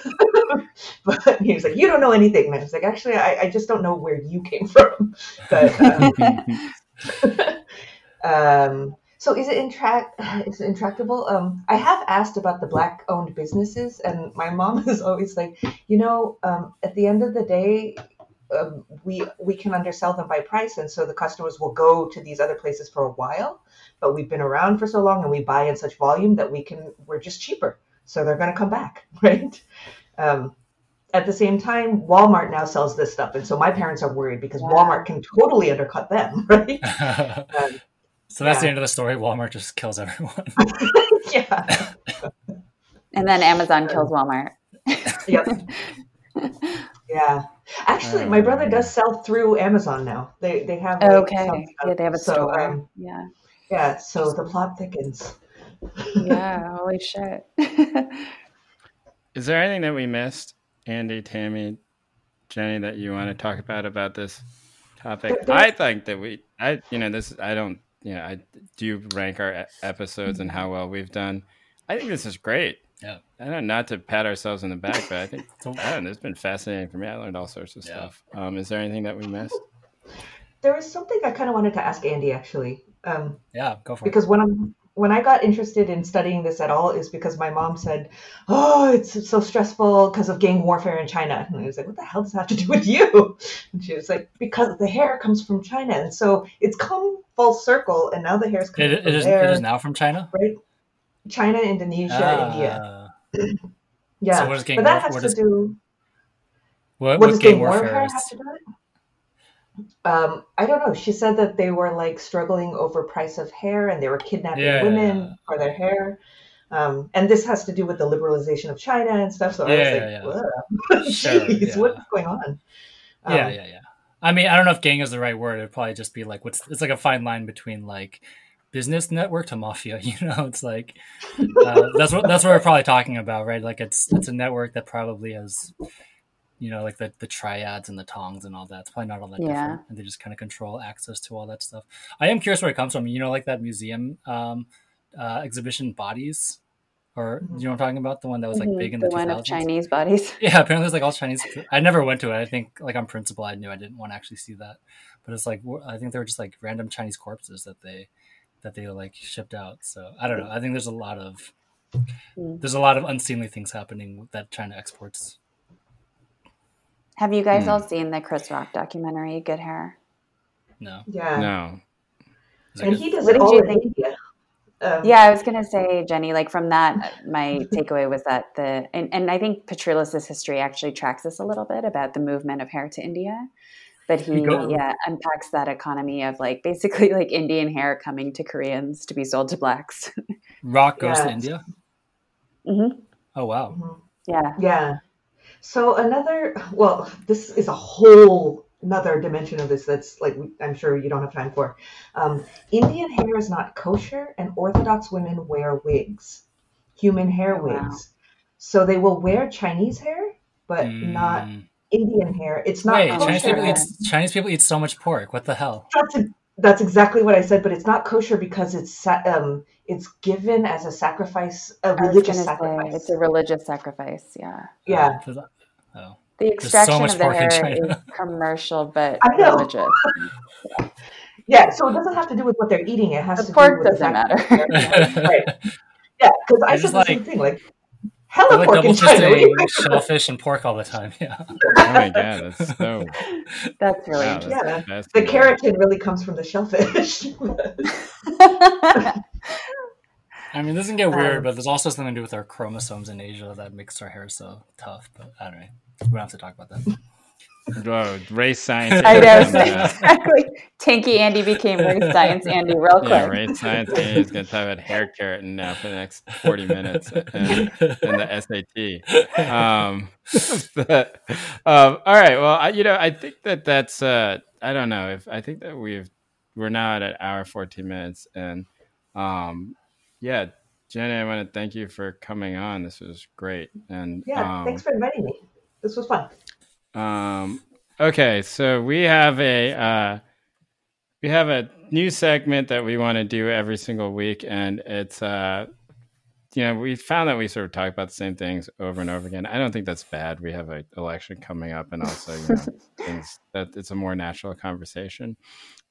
[SPEAKER 2] but he was like you don't know anything and i was like actually i, I just don't know where you came from but um, um, so is it intract is it intractable? Um, I have asked about the black owned businesses, and my mom is always like, you know, um, at the end of the day, um, we we can undersell them by price, and so the customers will go to these other places for a while. But we've been around for so long, and we buy in such volume that we can we're just cheaper, so they're going to come back, right? Um, at the same time, Walmart now sells this stuff, and so my parents are worried because
[SPEAKER 3] Yeah.
[SPEAKER 2] Walmart can totally undercut them, right? Um,
[SPEAKER 4] so that's the
[SPEAKER 2] Yeah.
[SPEAKER 4] end of the story. Walmart just kills everyone.
[SPEAKER 2] yeah.
[SPEAKER 3] And then Amazon kills Walmart.
[SPEAKER 2] Yep. Yeah. Actually, my brother does sell through Amazon now. They they have like,
[SPEAKER 3] Okay. Yeah, they have a
[SPEAKER 2] so,
[SPEAKER 3] store.
[SPEAKER 2] um,
[SPEAKER 3] yeah.
[SPEAKER 2] Yeah. So the plot thickens.
[SPEAKER 3] Yeah. Holy shit.
[SPEAKER 1] Is there anything that we missed, Andy, Tammy, Jenny, that you want to talk about about this topic? I think that we, I, you know, this. I don't, you know, I do rank our episodes and how well we've done. I think this is great.
[SPEAKER 4] Yeah.
[SPEAKER 1] I don't not to pat ourselves in the back, but I think I don't know, it's been fascinating for me. I learned all sorts of
[SPEAKER 4] Yeah.
[SPEAKER 1] stuff. Um, is there anything that we missed?
[SPEAKER 2] There was something I kind of wanted to ask Andy actually, um,
[SPEAKER 4] yeah, go for it.
[SPEAKER 2] because when I'm when I got interested in studying this at all is because my mom said, "Oh, it's so stressful because of gang warfare in China," and I was like, "What the hell does that have to do with you?" And she was like, "Because the hair comes from China, and so it's come full circle, and now the hair's coming
[SPEAKER 4] It,
[SPEAKER 2] from
[SPEAKER 4] it is.
[SPEAKER 2] there."
[SPEAKER 4] It is now from China.
[SPEAKER 2] right? China, Indonesia, India.
[SPEAKER 4] Ah.
[SPEAKER 2] Yeah,
[SPEAKER 4] So what does gang
[SPEAKER 2] but that
[SPEAKER 4] warf-
[SPEAKER 2] has to
[SPEAKER 4] does-
[SPEAKER 2] do.
[SPEAKER 4] What,
[SPEAKER 2] What
[SPEAKER 4] what
[SPEAKER 2] does
[SPEAKER 4] gang
[SPEAKER 2] gang
[SPEAKER 4] warfare
[SPEAKER 2] warfare
[SPEAKER 4] is?
[SPEAKER 2] have to do with it? Um, I don't know. She said that they were like struggling over price of hair, and they were kidnapping
[SPEAKER 4] Yeah,
[SPEAKER 2] women
[SPEAKER 4] yeah.
[SPEAKER 2] for their hair. Um, and this has to do with the liberalization of China and stuff. So I
[SPEAKER 4] Yeah,
[SPEAKER 2] was like,
[SPEAKER 4] yeah, yeah. Sure,
[SPEAKER 2] jeez,
[SPEAKER 4] yeah.
[SPEAKER 2] what's going on?
[SPEAKER 4] yeah,
[SPEAKER 2] Um,
[SPEAKER 4] yeah, yeah. I mean, I don't know if gang is the right word. It'd probably just be like what's. It's like a fine line between like business network to mafia. You know, it's like uh, that's what that's what we're probably talking about, right? Like it's it's a network that probably has, you know, like the the triads and the tongs and all that. It's probably not all that
[SPEAKER 3] Yeah.
[SPEAKER 4] different, and they just kind of control access to all that stuff. I am curious where it comes from. You know, like that museum um, uh, exhibition bodies. Or you know what I'm talking about? The one that was like
[SPEAKER 3] Mhm,
[SPEAKER 4] big in
[SPEAKER 3] the
[SPEAKER 4] the,
[SPEAKER 3] one
[SPEAKER 4] 2000s?
[SPEAKER 3] of Chinese bodies.
[SPEAKER 4] Yeah, apparently it's like all Chinese. I never went to it. I think, like on principle, I knew I didn't want to actually see that. But it's like I think they were just like random Chinese corpses that they that they like shipped out. So I don't know. I think there's a lot of
[SPEAKER 3] Mm.
[SPEAKER 4] there's a lot of unseemly things happening that China exports.
[SPEAKER 3] Have you guys
[SPEAKER 1] Hmm.
[SPEAKER 3] all seen the Chris Rock documentary, Good Hair?
[SPEAKER 4] No,
[SPEAKER 2] Yeah,
[SPEAKER 1] No.
[SPEAKER 2] And
[SPEAKER 4] good?
[SPEAKER 2] he does
[SPEAKER 3] What
[SPEAKER 2] it
[SPEAKER 3] did
[SPEAKER 2] all
[SPEAKER 3] you think?
[SPEAKER 2] India. Um,
[SPEAKER 3] Yeah, I was gonna say, Jenny, like from that, my takeaway was that the and, and I think Petrulis's history actually tracks this a little bit about the movement of hair to India. But he,
[SPEAKER 4] Go-
[SPEAKER 3] yeah, unpacks that economy of like basically like Indian hair coming to Koreans to be sold to blacks.
[SPEAKER 4] Rock goes to
[SPEAKER 2] Yeah.
[SPEAKER 4] India.
[SPEAKER 3] hmm
[SPEAKER 4] Oh wow.
[SPEAKER 2] mhm.
[SPEAKER 3] Yeah,
[SPEAKER 2] Yeah. So another, well, this is a whole another dimension of this that's like I'm sure you don't have time for. Um, Indian hair is not kosher, and Orthodox women wear wigs, human hair
[SPEAKER 3] Oh, wow.
[SPEAKER 2] wigs. So they will wear Chinese hair, but not
[SPEAKER 4] Mm.
[SPEAKER 2] Indian hair. It's not
[SPEAKER 4] Wait,
[SPEAKER 3] Oh,
[SPEAKER 4] Chinese people eat Chinese people eat so much pork. What the hell?
[SPEAKER 2] That's, that's exactly what I said, but it's not kosher because it's um it's given as a sacrifice, a religious
[SPEAKER 3] gonna say
[SPEAKER 2] sacrifice.
[SPEAKER 3] it's a religious sacrifice. Yeah,
[SPEAKER 2] yeah.
[SPEAKER 4] Oh.
[SPEAKER 3] the extraction
[SPEAKER 4] much
[SPEAKER 3] of the hair is commercial but
[SPEAKER 2] I know.
[SPEAKER 3] religious.
[SPEAKER 2] Yeah, so it doesn't have to do with what they're eating. It has
[SPEAKER 3] The
[SPEAKER 2] to
[SPEAKER 3] pork
[SPEAKER 2] do with
[SPEAKER 3] doesn't
[SPEAKER 2] the
[SPEAKER 3] matter.
[SPEAKER 2] right. Yeah, because I said
[SPEAKER 4] just
[SPEAKER 2] the
[SPEAKER 4] like-
[SPEAKER 2] same thing. Like hella
[SPEAKER 4] like
[SPEAKER 2] pork
[SPEAKER 4] double
[SPEAKER 2] in China. What do you
[SPEAKER 4] fisting shellfish and pork all the time. Yeah.
[SPEAKER 1] Oh my god, that's so.
[SPEAKER 3] That's really
[SPEAKER 1] Wow,
[SPEAKER 3] interesting.
[SPEAKER 1] that's
[SPEAKER 2] Yeah. the
[SPEAKER 1] fascinating.
[SPEAKER 2] keratin really comes from the shellfish.
[SPEAKER 4] I mean, this can get weird,
[SPEAKER 2] Um,
[SPEAKER 4] but there's also something to do with our chromosomes in Asia that makes our hair so tough. But I don't know. We don't have to talk about that.
[SPEAKER 1] Whoa, race science.
[SPEAKER 3] I know
[SPEAKER 1] and, uh,
[SPEAKER 3] exactly. Tanky Andy became race science Andy real quick.
[SPEAKER 1] Yeah, race science. Andy is going to talk about hair keratin now for the next forty minutes and, and the SAT. Um, but, um, all right. Well, I, you know, I think that that's. Uh, I don't know if I think that we've we're now at an hour fourteen minutes, and um, yeah, Jenny, I want to thank you for coming on. This was great. And
[SPEAKER 2] yeah, um, thanks for inviting me. This was fun.
[SPEAKER 1] Um, okay, so we have a uh, we have a new segment that we want to do every single week, and it's uh, you know we found that we sort of talk about the same things over and over again. I don't think that's bad. We have an election coming up, and also you know things that it's a more natural conversation.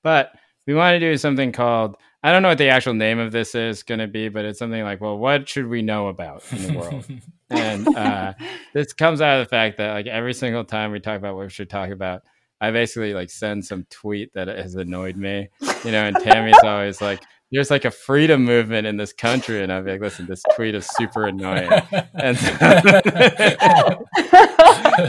[SPEAKER 1] But we want to do something called I don't know what the actual name of this is going to be, but it's something like, well, what should we know about in the world? and uh, this comes out of the fact that like every single time we talk about what we should talk about, I basically like send some tweet that has annoyed me, you know, and Tammy's always like, there's like a freedom movement in this country. And I'd be like, listen, this tweet is super annoying. And,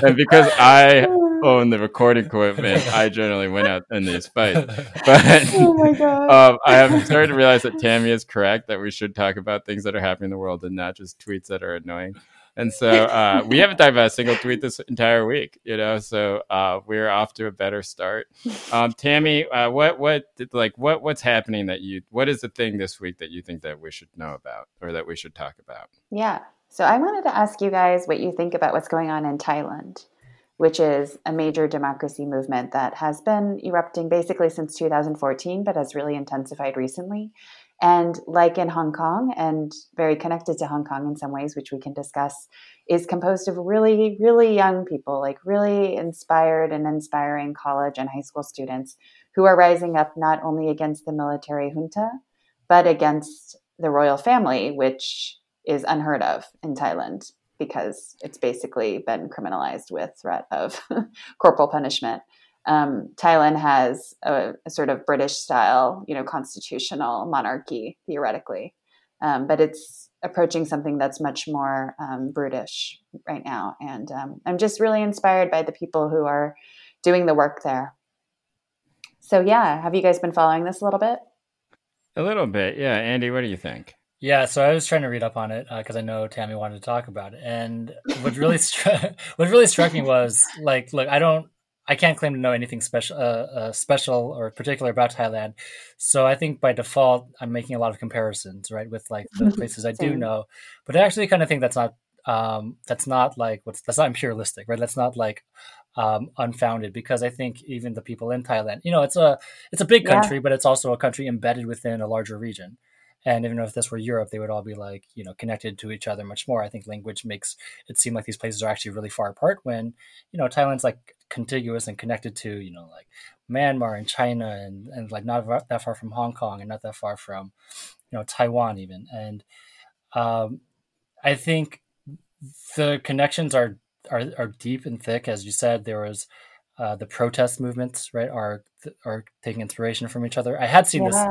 [SPEAKER 1] and because I own the recording equipment, I generally win out in these fights. But oh my God. Um, I have started to realize that Tammy is correct that we should talk about things that are happening in the world and not just tweets that are annoying. And so uh, we haven't about a single tweet this entire week, you know. So uh, we're off to a better start. Um, Tammy, uh, what what like what what's happening that you what is the thing this week that you think that we should know about or that we should talk about?
[SPEAKER 3] Yeah. So I wanted to ask you guys what you think about what's going on in Thailand, which is a major democracy movement that has been erupting basically since 2014, but has really intensified recently. And like in Hong Kong, and very connected to Hong Kong in some ways, which we can discuss, is composed of really, really young people, like really inspired and inspiring college and high school students who are rising up not only against the military junta, but against the royal family, which is unheard of in Thailand because it's basically been criminalized with threat of corporal punishment um, Thailand has a, a, sort of British style, you know, constitutional monarchy theoretically, um, but it's approaching something that's much more um, brutish right now. And um, I'm just really inspired by the people who are doing the work there. So yeah, have you guys been following this a little bit?
[SPEAKER 1] A little bit, yeah. Andy, what do you think?
[SPEAKER 4] Yeah, so I was trying to read up on it because uh, I know Tammy wanted to talk about it, and what really stru- what really struck me was like, look, I don't I can't claim to know anything special, uh, uh, special or particular about Thailand. So I think by default, I'm making a lot of comparisons, right, with like the places I do know. But I actually kind of think that's not um, that's not like what's that's not imperialistic, right? That's not like um, unfounded because I think even the people in Thailand, you know, it's a it's a big country, yeah. but it's also a country embedded within a larger region. And even if this were Europe, they would all be like, you know, connected to each other much more. I think language makes it seem like these places are actually really far apart when, you know, Thailand's like contiguous and connected to, you know, like Myanmar and China and, and like not that far from Hong Kong and not that far from, you know, Taiwan even. And um, I think the connections are, are, are deep and thick. As you said, there was uh, the protest movements, right, are are taking inspiration from each other. I had seen yeah. this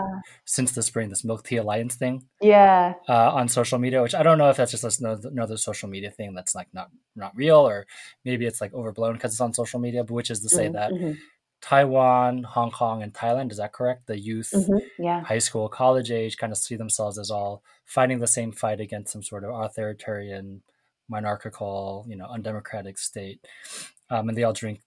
[SPEAKER 4] since the spring, this Milk Tea Alliance thing,
[SPEAKER 3] yeah,
[SPEAKER 4] uh, on social media. Which I don't know if that's just another social media thing that's like not not real, or maybe it's like overblown because it's on social media. But which is to say mm-hmm. that mm-hmm. Taiwan, Hong Kong, and Thailand is that correct? The youth,
[SPEAKER 3] mm-hmm. yeah.
[SPEAKER 4] high school, college age, kind of see themselves as all fighting the same fight against some sort of authoritarian, monarchical, you know, undemocratic state, um, and they all drink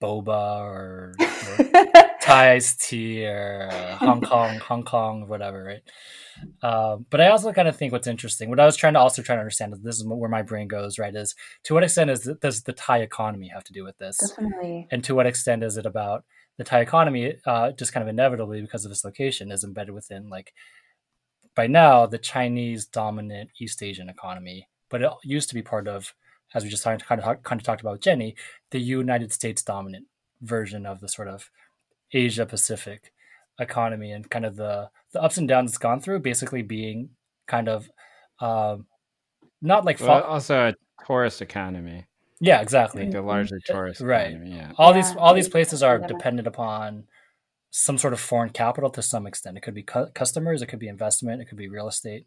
[SPEAKER 4] boba or, or Thai iced tea or uh, Hong Kong, Hong Kong, whatever, right? Um, but I also kind of think what's interesting, what I was trying to also try to understand, is this is where my brain goes, right? Is to what extent is does the Thai economy have to do with this?
[SPEAKER 3] Definitely.
[SPEAKER 4] And to what extent is it about the Thai economy, uh, just kind of inevitably because of its location, is embedded within like by now the Chinese dominant East Asian economy, but it used to be part of as we just kind of, kind of talked about with Jenny, the United States dominant version of the sort of Asia Pacific economy and kind of the the ups and downs it's gone through, basically being kind of um, not like
[SPEAKER 1] well, also a tourist economy.
[SPEAKER 4] Yeah, exactly.
[SPEAKER 1] Like the larger tourist
[SPEAKER 4] right.
[SPEAKER 1] Economy, yeah.
[SPEAKER 4] All yeah. these all these places are dependent upon some sort of foreign capital to some extent. It could be cu- customers, it could be investment, it could be real estate,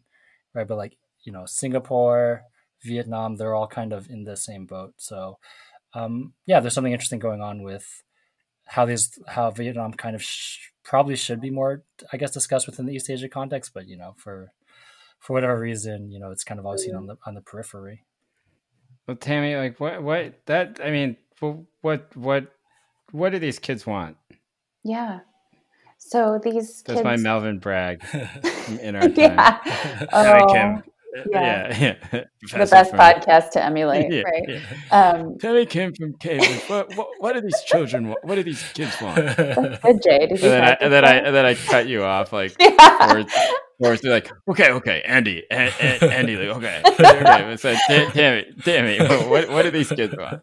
[SPEAKER 4] right? But like you know, Singapore, Vietnam, they're all kind of in the same boat. So, um, yeah, there's something interesting going on with how these how Vietnam kind of sh- probably should be more, I guess, discussed within the East Asia context. But you know, for for whatever reason, you know, it's kind of always seen on the on the periphery.
[SPEAKER 1] Well, Tammy, like what what that I mean, what what what do these kids want?
[SPEAKER 3] Yeah. So these
[SPEAKER 1] That's
[SPEAKER 3] kids...
[SPEAKER 1] my Melvin Bragg in our time.
[SPEAKER 3] yeah.
[SPEAKER 1] Oh, Kim.
[SPEAKER 3] Yeah.
[SPEAKER 1] yeah, yeah.
[SPEAKER 3] the best from... podcast to emulate,
[SPEAKER 1] yeah,
[SPEAKER 3] right?
[SPEAKER 1] Yeah.
[SPEAKER 3] Um,
[SPEAKER 1] Terry Kim from Cambridge. What, what, what, do these children want? What do these kids want?
[SPEAKER 3] good, Jay. Did you
[SPEAKER 1] and then, I, and then I and then I cut you off like
[SPEAKER 3] yeah.
[SPEAKER 1] or it's like, okay, okay, Andy, a- a- Andy, like, okay, okay. So, damn it, damn it, what, what do these kids want?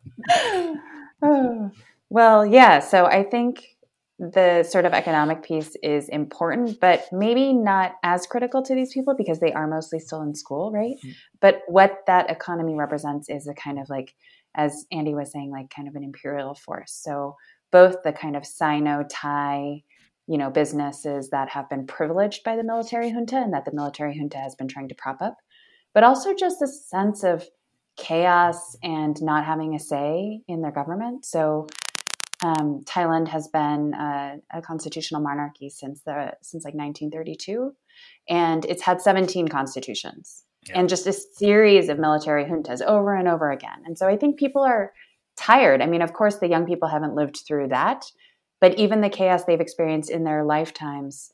[SPEAKER 3] well, yeah. So I think the sort of economic piece is important, but maybe not as critical to these people because they are mostly still in school, right? Mm-hmm. But what that economy represents is a kind of like, as Andy was saying, like kind of an imperial force. So both the kind of Sino Thai, you know, businesses that have been privileged by the military junta and that the military junta has been trying to prop up, but also just this sense of chaos and not having a say in their government. So um, Thailand has been a, a, constitutional monarchy since the since like 1932, and it's had 17 constitutions yeah. and just a series of military juntas over and over again. And so I think people are tired. I mean, of course, the young people haven't lived through that, but even the chaos they've experienced in their lifetimes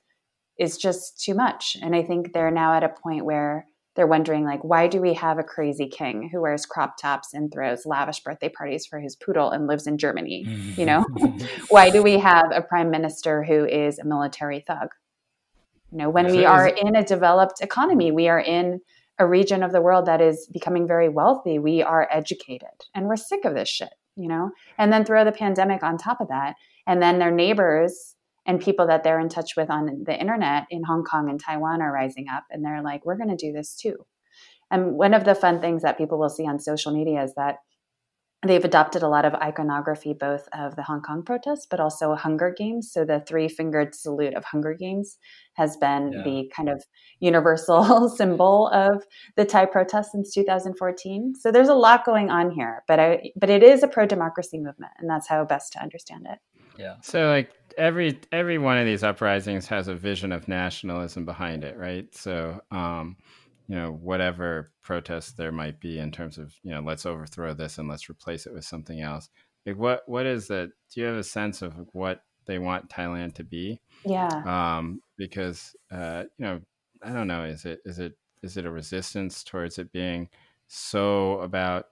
[SPEAKER 3] is just too much. And I think they're now at a point where they're wondering like why do we have a crazy king who wears crop tops and throws lavish birthday parties for his poodle and lives in germany you know? Why do we have a prime minister who is a military thug? You know when we are in a developed economy we are in a region of the world that is becoming very wealthy. We are educated and we're sick of this shit you know? And then throw the pandemic on top of that and then their neighbors and people that they're in touch with on the internet in Hong Kong and Taiwan are rising up and they're like, we're going to do this too. And one of the fun things that people will see on social media is that they've adopted a lot of iconography, both of the Hong Kong protests, but also Hunger Games. So the three fingered salute of Hunger Games has been yeah. the kind of universal symbol of the Thai protests since 2014. So there's a lot going on here, but I, but it is a pro democracy movement, and that's how best to understand it.
[SPEAKER 1] Yeah. So like every every one of these uprisings has a vision of nationalism behind it, right? So um, you know, whatever protests there might be in terms of, you know, let's overthrow this and let's replace it with something else. Like what what is that? Do you have a sense of what they want Thailand to be?
[SPEAKER 3] Yeah.
[SPEAKER 1] Um, because uh, you know, I don't know, is it is it is it a resistance towards it being so about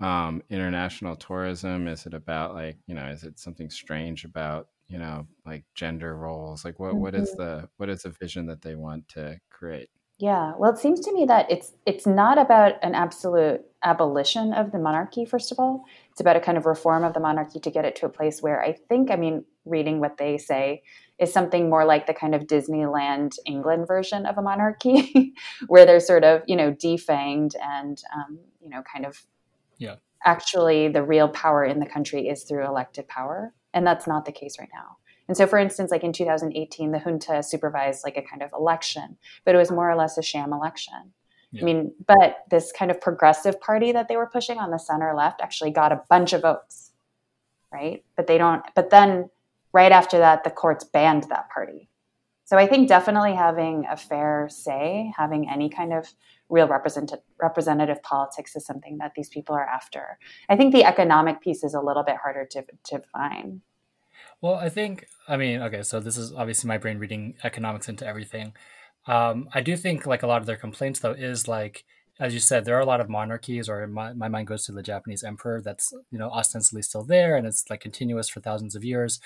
[SPEAKER 1] um, international tourism? Is it about like you know? Is it something strange about you know like gender roles? Like what, mm-hmm. what is mm-hmm. the what is the vision that they want to create?
[SPEAKER 3] Yeah, well, it seems to me that it's it's not about an absolute abolition of the monarchy. First of all, it's about a kind of reform of the monarchy to get it to a place where I think, I mean, reading what they say is something more like the kind of Disneyland England version of a monarchy, where they're sort of you know defanged and um, you know kind of
[SPEAKER 4] yeah
[SPEAKER 3] actually the real power in the country is through elected power and that's not the case right now. And so for instance like in 2018 the junta supervised like a kind of election but it was more or less a sham election. Yeah. i mean but this kind of progressive party that they were pushing on the center left actually got a bunch of votes right? But they don't but then right after that the courts banned that party so I think definitely having a fair say, having any kind of real representative representative politics is something that these people are after. I think the economic piece is a little bit harder to to find.
[SPEAKER 4] Well, I think I mean okay, so this is obviously my brain reading economics into everything. Um, I do think like a lot of their complaints though is like as you said, there are a lot of monarchies, or my, my mind goes to the Japanese emperor that's you know ostensibly still there, and it's like continuous for thousands of years.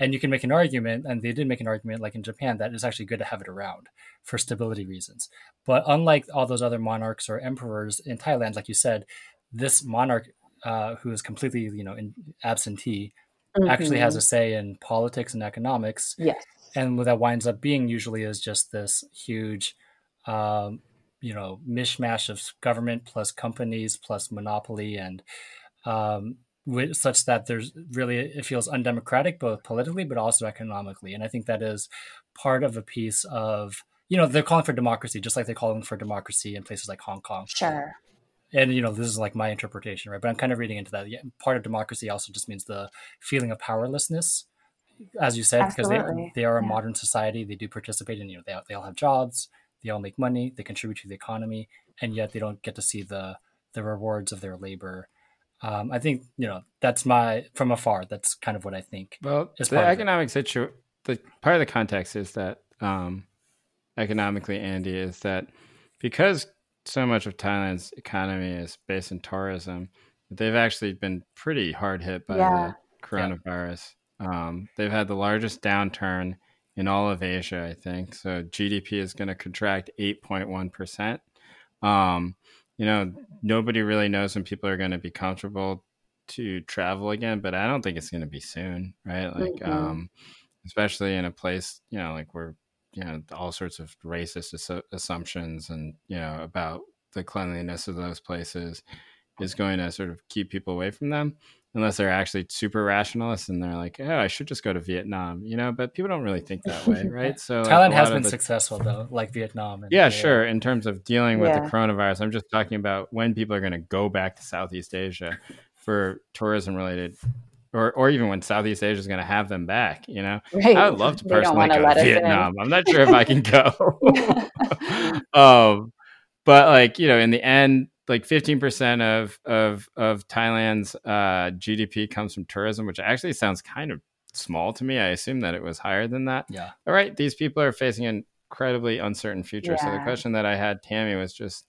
[SPEAKER 4] And you can make an argument, and they did make an argument, like in Japan, that it's actually good to have it around for stability reasons. But unlike all those other monarchs or emperors in Thailand, like you said, this monarch uh, who is completely, you know, in, absentee, mm-hmm. actually has a say in politics and economics.
[SPEAKER 3] Yes.
[SPEAKER 4] And what that winds up being usually is just this huge, um, you know, mishmash of government plus companies plus monopoly and um, such that there's really it feels undemocratic both politically but also economically. And i think that is part of a piece of you know they're calling for democracy just like they're calling for democracy in places like hong kong.
[SPEAKER 3] Sure.
[SPEAKER 4] And you know this is like my interpretation right? But i'm kind of reading into that. Yeah, part of democracy also just means the feeling of powerlessness as you said Absolutely. because they, they are a yeah. modern society. They do participate in you know they, they all have jobs they all make money they contribute to the economy and yet they don't get to see the the rewards of their labor um, I think you know that's my from afar. That's kind of what I think.
[SPEAKER 1] Well, the economic situation the part of the context is that um, economically, Andy, is that because so much of Thailand's economy is based in tourism, they've actually been pretty hard hit by yeah. the coronavirus. Yeah. Um, they've had the largest downturn in all of Asia, I think. So GDP is going to contract 8.1%. Um, you know, nobody really knows when people are going to be comfortable to travel again, but I don't think it's going to be soon, right? Like, mm-hmm. um, especially in a place, you know, like where, you know, all sorts of racist assu- assumptions and, you know, about the cleanliness of those places is going to sort of keep people away from them unless they're actually super rationalists and they're like, oh, I should just go to Vietnam, you know. But people don't really think that way, right?
[SPEAKER 4] So Thailand like, has been the... successal though, like Vietnam.
[SPEAKER 1] yeah, sure. In terms of dealing with yeah. the coronavirus, I'm just talking about when people are going to go back to Southeast Asia for tourism related. Or, or even when Southeast Asia is going to have them back, you know, right. I would love to personally go to Vietnam. I'm not sure if I can go. um, but like you know, in the end, like 15% of of of Thailand's uh, GDP comes from tourism, which actually sounds kind of small to me. I assume that it was higher than that.
[SPEAKER 4] Yeah.
[SPEAKER 1] All right, these people are facing an incredibly uncertain future. Yeah. So the question that I had Tammy was just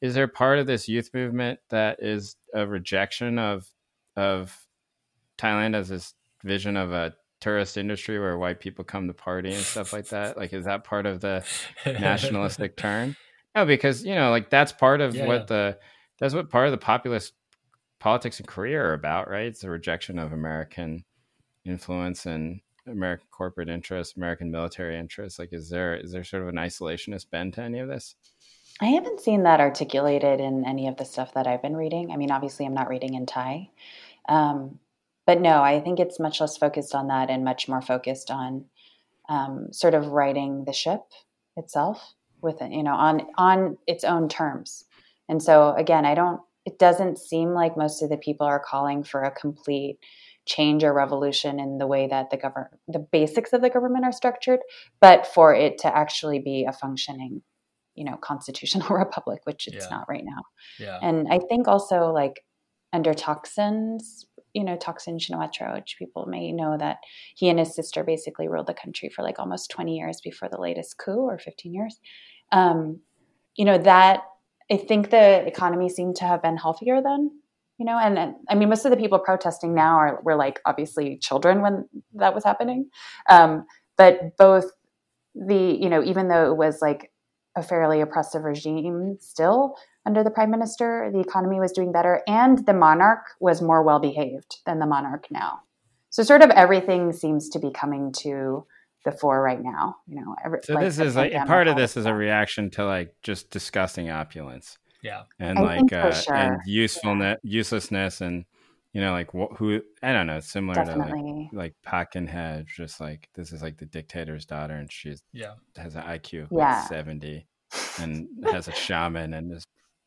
[SPEAKER 1] is there part of this youth movement that is a rejection of of Thailand as this vision of a tourist industry where white people come to party and stuff like that? Like is that part of the nationalistic turn? No, because you know, like that's part of yeah, what yeah. the that's what part of the populist politics in Korea are about, right? It's the rejection of American influence and American corporate interests, American military interests. Like, is there is there sort of an isolationist bend to any of this?
[SPEAKER 3] I haven't seen that articulated in any of the stuff that I've been reading. I mean, obviously, I'm not reading in Thai, um, but no, I think it's much less focused on that and much more focused on um, sort of righting the ship itself with it, you know, on on its own terms. And so again, I don't it doesn't seem like most of the people are calling for a complete change or revolution in the way that the government the basics of the government are structured, but for it to actually be a functioning, you know, constitutional republic, which it's yeah. not right now.
[SPEAKER 4] Yeah.
[SPEAKER 3] And I think also like under Thaksin's you know, Thaksin Shinawatra, which people may know that he and his sister basically ruled the country for like almost 20 years before the latest coup or 15 years um, you know that I think the economy seemed to have been healthier then. You know, and, and I mean, most of the people protesting now are were like obviously children when that was happening, um, but both the you know even though it was like a fairly oppressive regime still under the prime minister the economy was doing better and the monarch was more well behaved than the monarch now so sort of everything seems to be coming to the fore right now. You know,
[SPEAKER 1] every, so like this is like part of this is a reaction to like just disgusting opulence.
[SPEAKER 4] Yeah,
[SPEAKER 1] and I like uh, sure. and usefulness, yeah. uselessness, and you know, like wh- who I don't know, similar Definitely. to like like Park Geun-hye, just like this is like the dictator's daughter, and she's
[SPEAKER 4] yeah
[SPEAKER 1] has an IQ of yeah. like seventy, and has a shaman, and is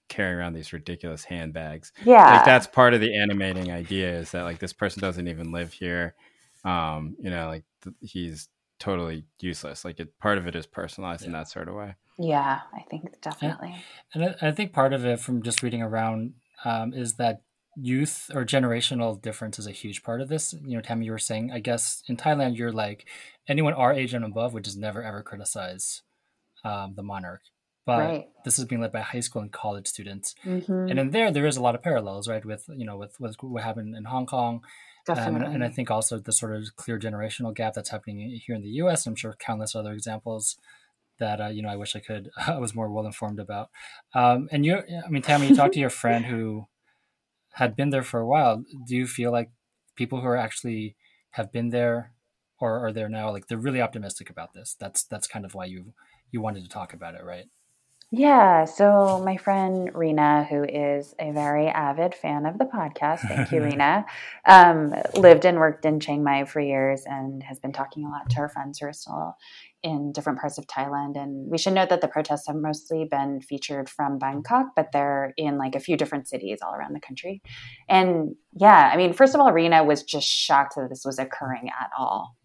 [SPEAKER 1] carrying around these ridiculous handbags.
[SPEAKER 3] Yeah,
[SPEAKER 1] like that's part of the animating idea is that like this person doesn't even live here. Um, you know, like th- he's totally useless. Like it, part of it is personalized yeah. in that sort of way.
[SPEAKER 3] Yeah, I think definitely.
[SPEAKER 4] And, and I think part of it from just reading around um, is that youth or generational difference is a huge part of this. You know, Tammy, you were saying, I guess in Thailand, you're like anyone our age and above would just never ever criticize um, the monarch. But right. this is being led by high school and college students, mm-hmm. and in there, there is a lot of parallels, right? With you know, with, with what happened in Hong Kong,
[SPEAKER 3] Definitely. Um,
[SPEAKER 4] and, and, I think also the sort of clear generational gap that's happening here in the U.S. I'm sure countless other examples that uh, you know I wish I could I was more well informed about. Um, and you, I mean, Tammy, you talked to your friend who had been there for a while. Do you feel like people who are actually have been there or are there now, like they're really optimistic about this? That's that's kind of why you you wanted to talk about it, right?
[SPEAKER 3] Yeah, so my friend Rena, who is a very avid fan of the podcast, thank you, Rena, um, lived and worked in Chiang Mai for years and has been talking a lot to her friends who are still in different parts of Thailand. And we should note that the protests have mostly been featured from Bangkok, but they're in like a few different cities all around the country. And yeah, I mean, first of all, Rena was just shocked that this was occurring at all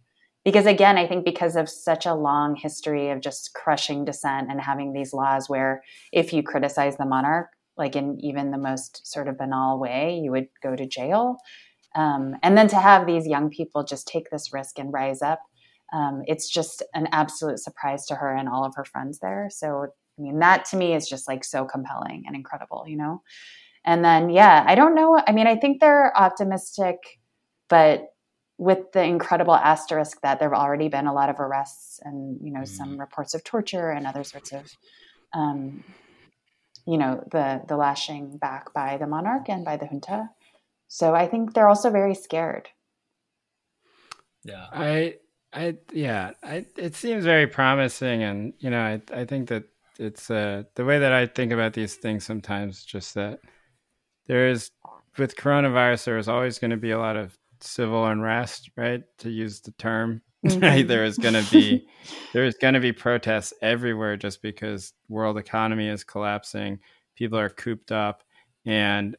[SPEAKER 3] because again i think because of such a long history of just crushing dissent and having these laws where if you criticize the monarch like in even the most sort of banal way you would go to jail um, and then to have these young people just take this risk and rise up Um, it's just an absolute surprise to her and all of her friends there. So, I mean, that to me is just like so compelling and incredible, you know? And then, yeah, I don't know. I mean, I think they're optimistic, but with the incredible asterisk that there have already been a lot of arrests and, you know, mm. some reports of torture and other sorts of, um, you know, the, the lashing back by the monarch and by the junta. So I think they're also very scared.
[SPEAKER 1] Yeah. I, I, yeah, I, it seems very promising. And, you know, I, I think that it's, uh, the way that I think about these things sometimes, just that, there is with coronavirus there is always going to be a lot of civil unrest right to use the term mm-hmm. right there is going to be there is going to be protests everywhere just because world economy is collapsing people are cooped up and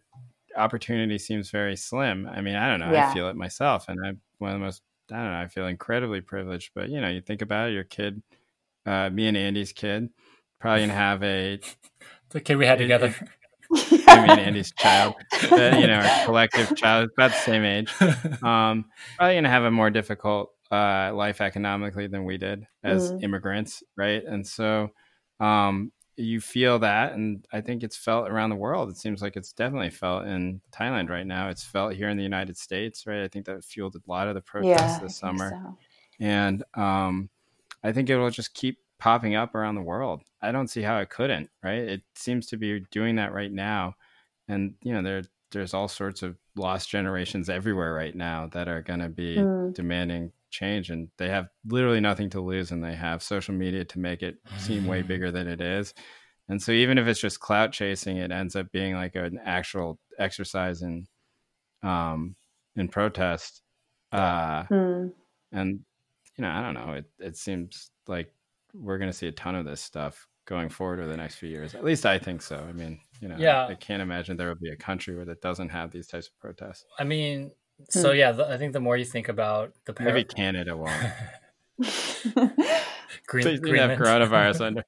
[SPEAKER 1] opportunity seems very slim i mean i don't know yeah. i feel it myself and i'm one of the most i don't know i feel incredibly privileged but you know you think about it your kid uh, me and andy's kid probably gonna have a
[SPEAKER 4] the kid we had together
[SPEAKER 1] I mean, Andy's child, uh, you know, our collective child, about the same age. Um, probably going to have a more difficult uh, life economically than we did as mm. immigrants, right? And so um, you feel that, and I think it's felt around the world. It seems like it's definitely felt in Thailand right now. It's felt here in the United States, right? I think that fueled a lot of the protests yeah, this summer, so. and um, I think it will just keep popping up around the world. I don't see how it couldn't, right? It seems to be doing that right now. And, you know, there there's all sorts of lost generations everywhere right now that are going to be mm. demanding change and they have literally nothing to lose and they have social media to make it seem way bigger than it is. And so even if it's just clout chasing, it ends up being like an actual exercise in um in protest. Uh mm. and you know, I don't know. It it seems like we're going to see a ton of this stuff going forward over the next few years. At least I think so. I mean, you know, yeah. I, I can't imagine there will be a country where that doesn't have these types of protests.
[SPEAKER 4] I mean, so hmm. yeah, the, I think the more you think about the
[SPEAKER 1] par- maybe Canada won't. Green, so you have coronavirus under.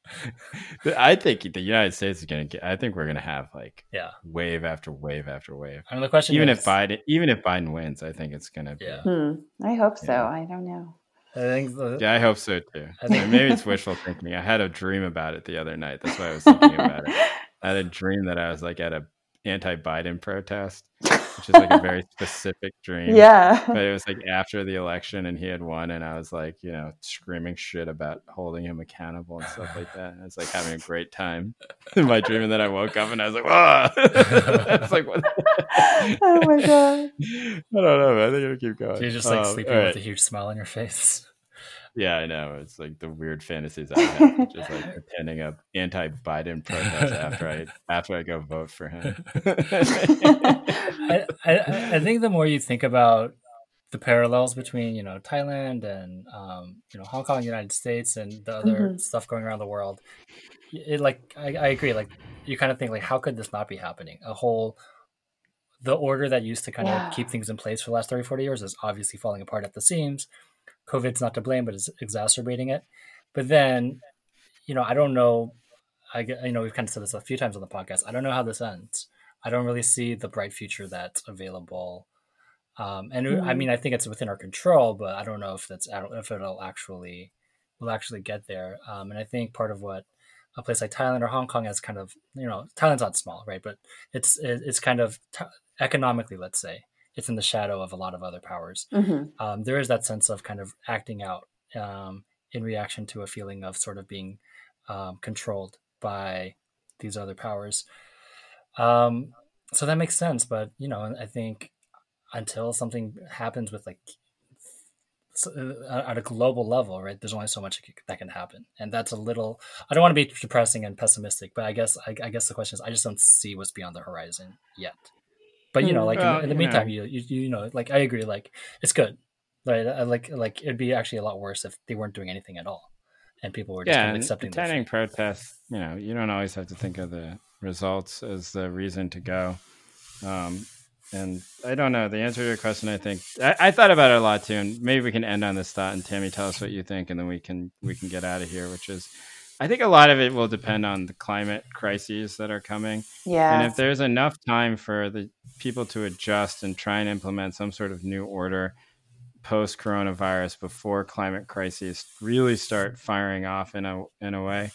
[SPEAKER 1] I think the United States is going to get. I think we're going to have like
[SPEAKER 4] yeah
[SPEAKER 1] wave after wave after wave.
[SPEAKER 4] I mean, the question
[SPEAKER 1] even
[SPEAKER 4] is,
[SPEAKER 1] if Biden even if Biden wins, I think it's going to be.
[SPEAKER 3] Yeah. Hmm. I hope so. Yeah. I don't know.
[SPEAKER 1] I think. The, yeah, I hope so too. Think maybe it's wishful thinking. I had a dream about it the other night. That's why I was thinking about it. I had a dream that I was like at a anti-Biden protest, which is like a very specific dream.
[SPEAKER 3] Yeah.
[SPEAKER 1] But it was like after the election and he had won, and I was like, you know, screaming shit about holding him accountable and stuff like that. And I was like having a great time in my dream, and then I woke up and I was like, whoa! it's like, what?
[SPEAKER 3] oh my god!
[SPEAKER 1] I don't know. Man. I think it'll keep going.
[SPEAKER 4] You're just like um, sleeping right. with a huge smile on your face.
[SPEAKER 1] Yeah, I know. It's like the weird fantasies I have, just like attending a anti-Biden protest after I after I go vote for him.
[SPEAKER 4] I, I, I think the more you think about the parallels between you know Thailand and um, you know Hong Kong, United States, and the other mm-hmm. stuff going around the world, it like I, I agree. Like you kind of think like how could this not be happening? A whole the order that used to kind yeah. of keep things in place for the last 30 40 years is obviously falling apart at the seams COVID's not to blame, but it's exacerbating it. But then, you know, I don't know. I you know we've kind of said this a few times on the podcast. I don't know how this ends. I don't really see the bright future that's available. Um, and mm-hmm. I mean, I think it's within our control, but I don't know if that's if it'll actually will actually get there. Um, and I think part of what a place like Thailand or Hong Kong has kind of you know Thailand's not small, right? But it's it's kind of t- economically, let's say, it's in the shadow of a lot of other powers. Mm-hmm. Um, there is that sense of kind of acting out um, in reaction to a feeling of sort of being um, controlled by these other powers. Um, so that makes sense, but you know, I think until something happens with like uh, at a global level, right? There's only so much that can happen, and that's a little. I don't want to be depressing and pessimistic, but I guess I, I guess the question is, I just don't see what's beyond the horizon yet. But you know, mm, like well, in, in, the meantime, you, you you know, like I agree, like it's good. Right? I like like it'd be actually a lot worse if they weren't doing anything at all, and people were just yeah, kind of accepting.
[SPEAKER 1] Attending protests, you know, you don't always have to think of the results as the reason to go. Um, and I don't know the answer to your question. I think I, I, thought about it a lot too, and maybe we can end on this thought. And Tammy, tell us what you think, and then we can we can get out of here. Which is, I think a lot of it will depend on the climate crises that are coming.
[SPEAKER 3] Yeah.
[SPEAKER 1] And if there's enough time for the people to adjust and try and implement some sort of new order post coronavirus before climate crises really start firing off in a in a way.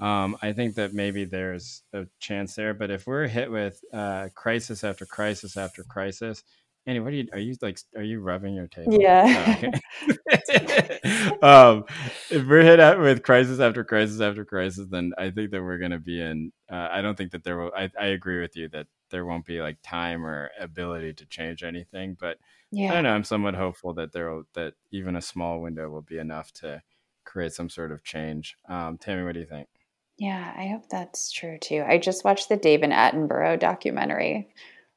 [SPEAKER 1] Um, I think that maybe there's a chance there, but if we're hit with uh, crisis after crisis after crisis, Annie, what are you? Are you like? Are you rubbing your table?
[SPEAKER 3] Yeah.
[SPEAKER 1] Oh, okay. um, if we're hit at, with crisis after crisis after crisis, then I think that we're going to be in. Uh, I don't think that there will. I, I agree with you that there won't be like time or ability to change anything. But yeah. I don't know. I'm somewhat hopeful that there will that even a small window will be enough to create some sort of change. Um, Tammy, what do you think?
[SPEAKER 3] Yeah, I hope that's true too. I just watched the David Attenborough documentary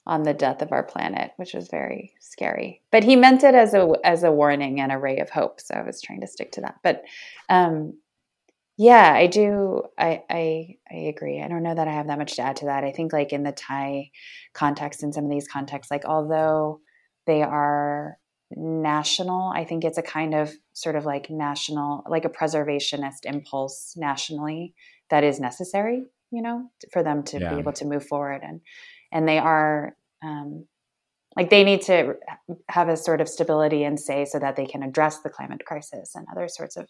[SPEAKER 3] on the death of our planet, which was very scary. But he meant it as a as a warning and a ray of hope. So I was trying to stick to that. But um, yeah, I do. I, I I agree. I don't know that I have that much to add to that. I think like in the Thai context, in some of these contexts, like although they are national, I think it's a kind of sort of like national, like a preservationist impulse nationally that is necessary. You know, for them to yeah. be able to move forward and and they are um, like they need to have a sort of stability and say so that they can address the climate crisis and other sorts of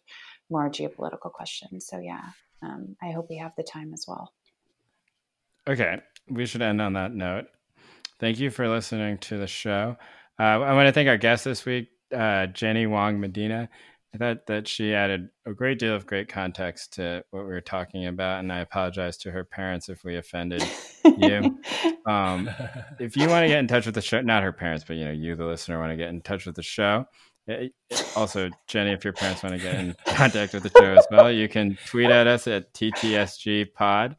[SPEAKER 3] more geopolitical questions. So yeah, um, I hope we have the time as well.
[SPEAKER 1] Okay, we should end on that note. Thank you for listening to the show. Uh, I want to thank our guest this week, uh, Jenny Wang Medina. I thought that she added a great deal of great context to what we were talking about, and I apologize to her parents if we offended you. Um, if you want to get in touch with the show, not her parents, but you know, you, the listener, want to get in touch with the show. Eh, eh, also, Jenny, if your parents want to get in contact with the show as well, you can tweet at us at TTSG Pod,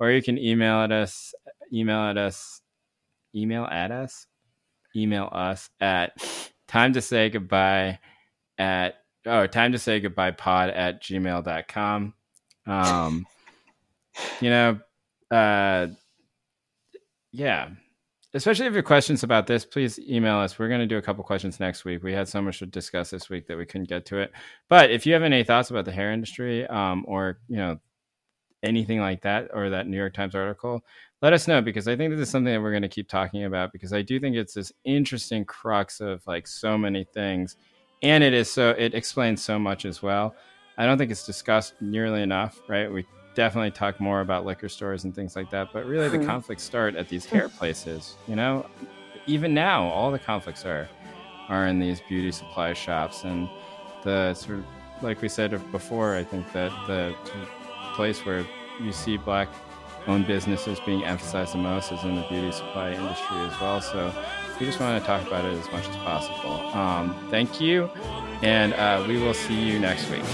[SPEAKER 1] or you can email at us, email at us, email at us, email us at time to say goodbye at oh, time to say goodbye pod at gmail.com. Um, you know, uh, yeah. Especially if you have questions about this, please email us. We're going to do a couple questions next week. We had so much to discuss this week that we couldn't get to it. But if you have any thoughts about the hair industry, um, or you know, anything like that, or that New York Times article, let us know because I think this is something that we're going to keep talking about because I do think it's this interesting crux of like so many things and it is so it explains so much as well. I don't think it's discussed nearly enough, right? We definitely talk more about liquor stores and things like that, but really the hmm. conflicts start at these hair places. You know, even now, all the conflicts are are in these beauty supply shops, and the sort of like we said before. I think that the place where you see black owned businesses being emphasized the most is in the beauty supply industry as well. So we just want to talk about it as much as possible. Um, thank you, and uh, we will see you next week.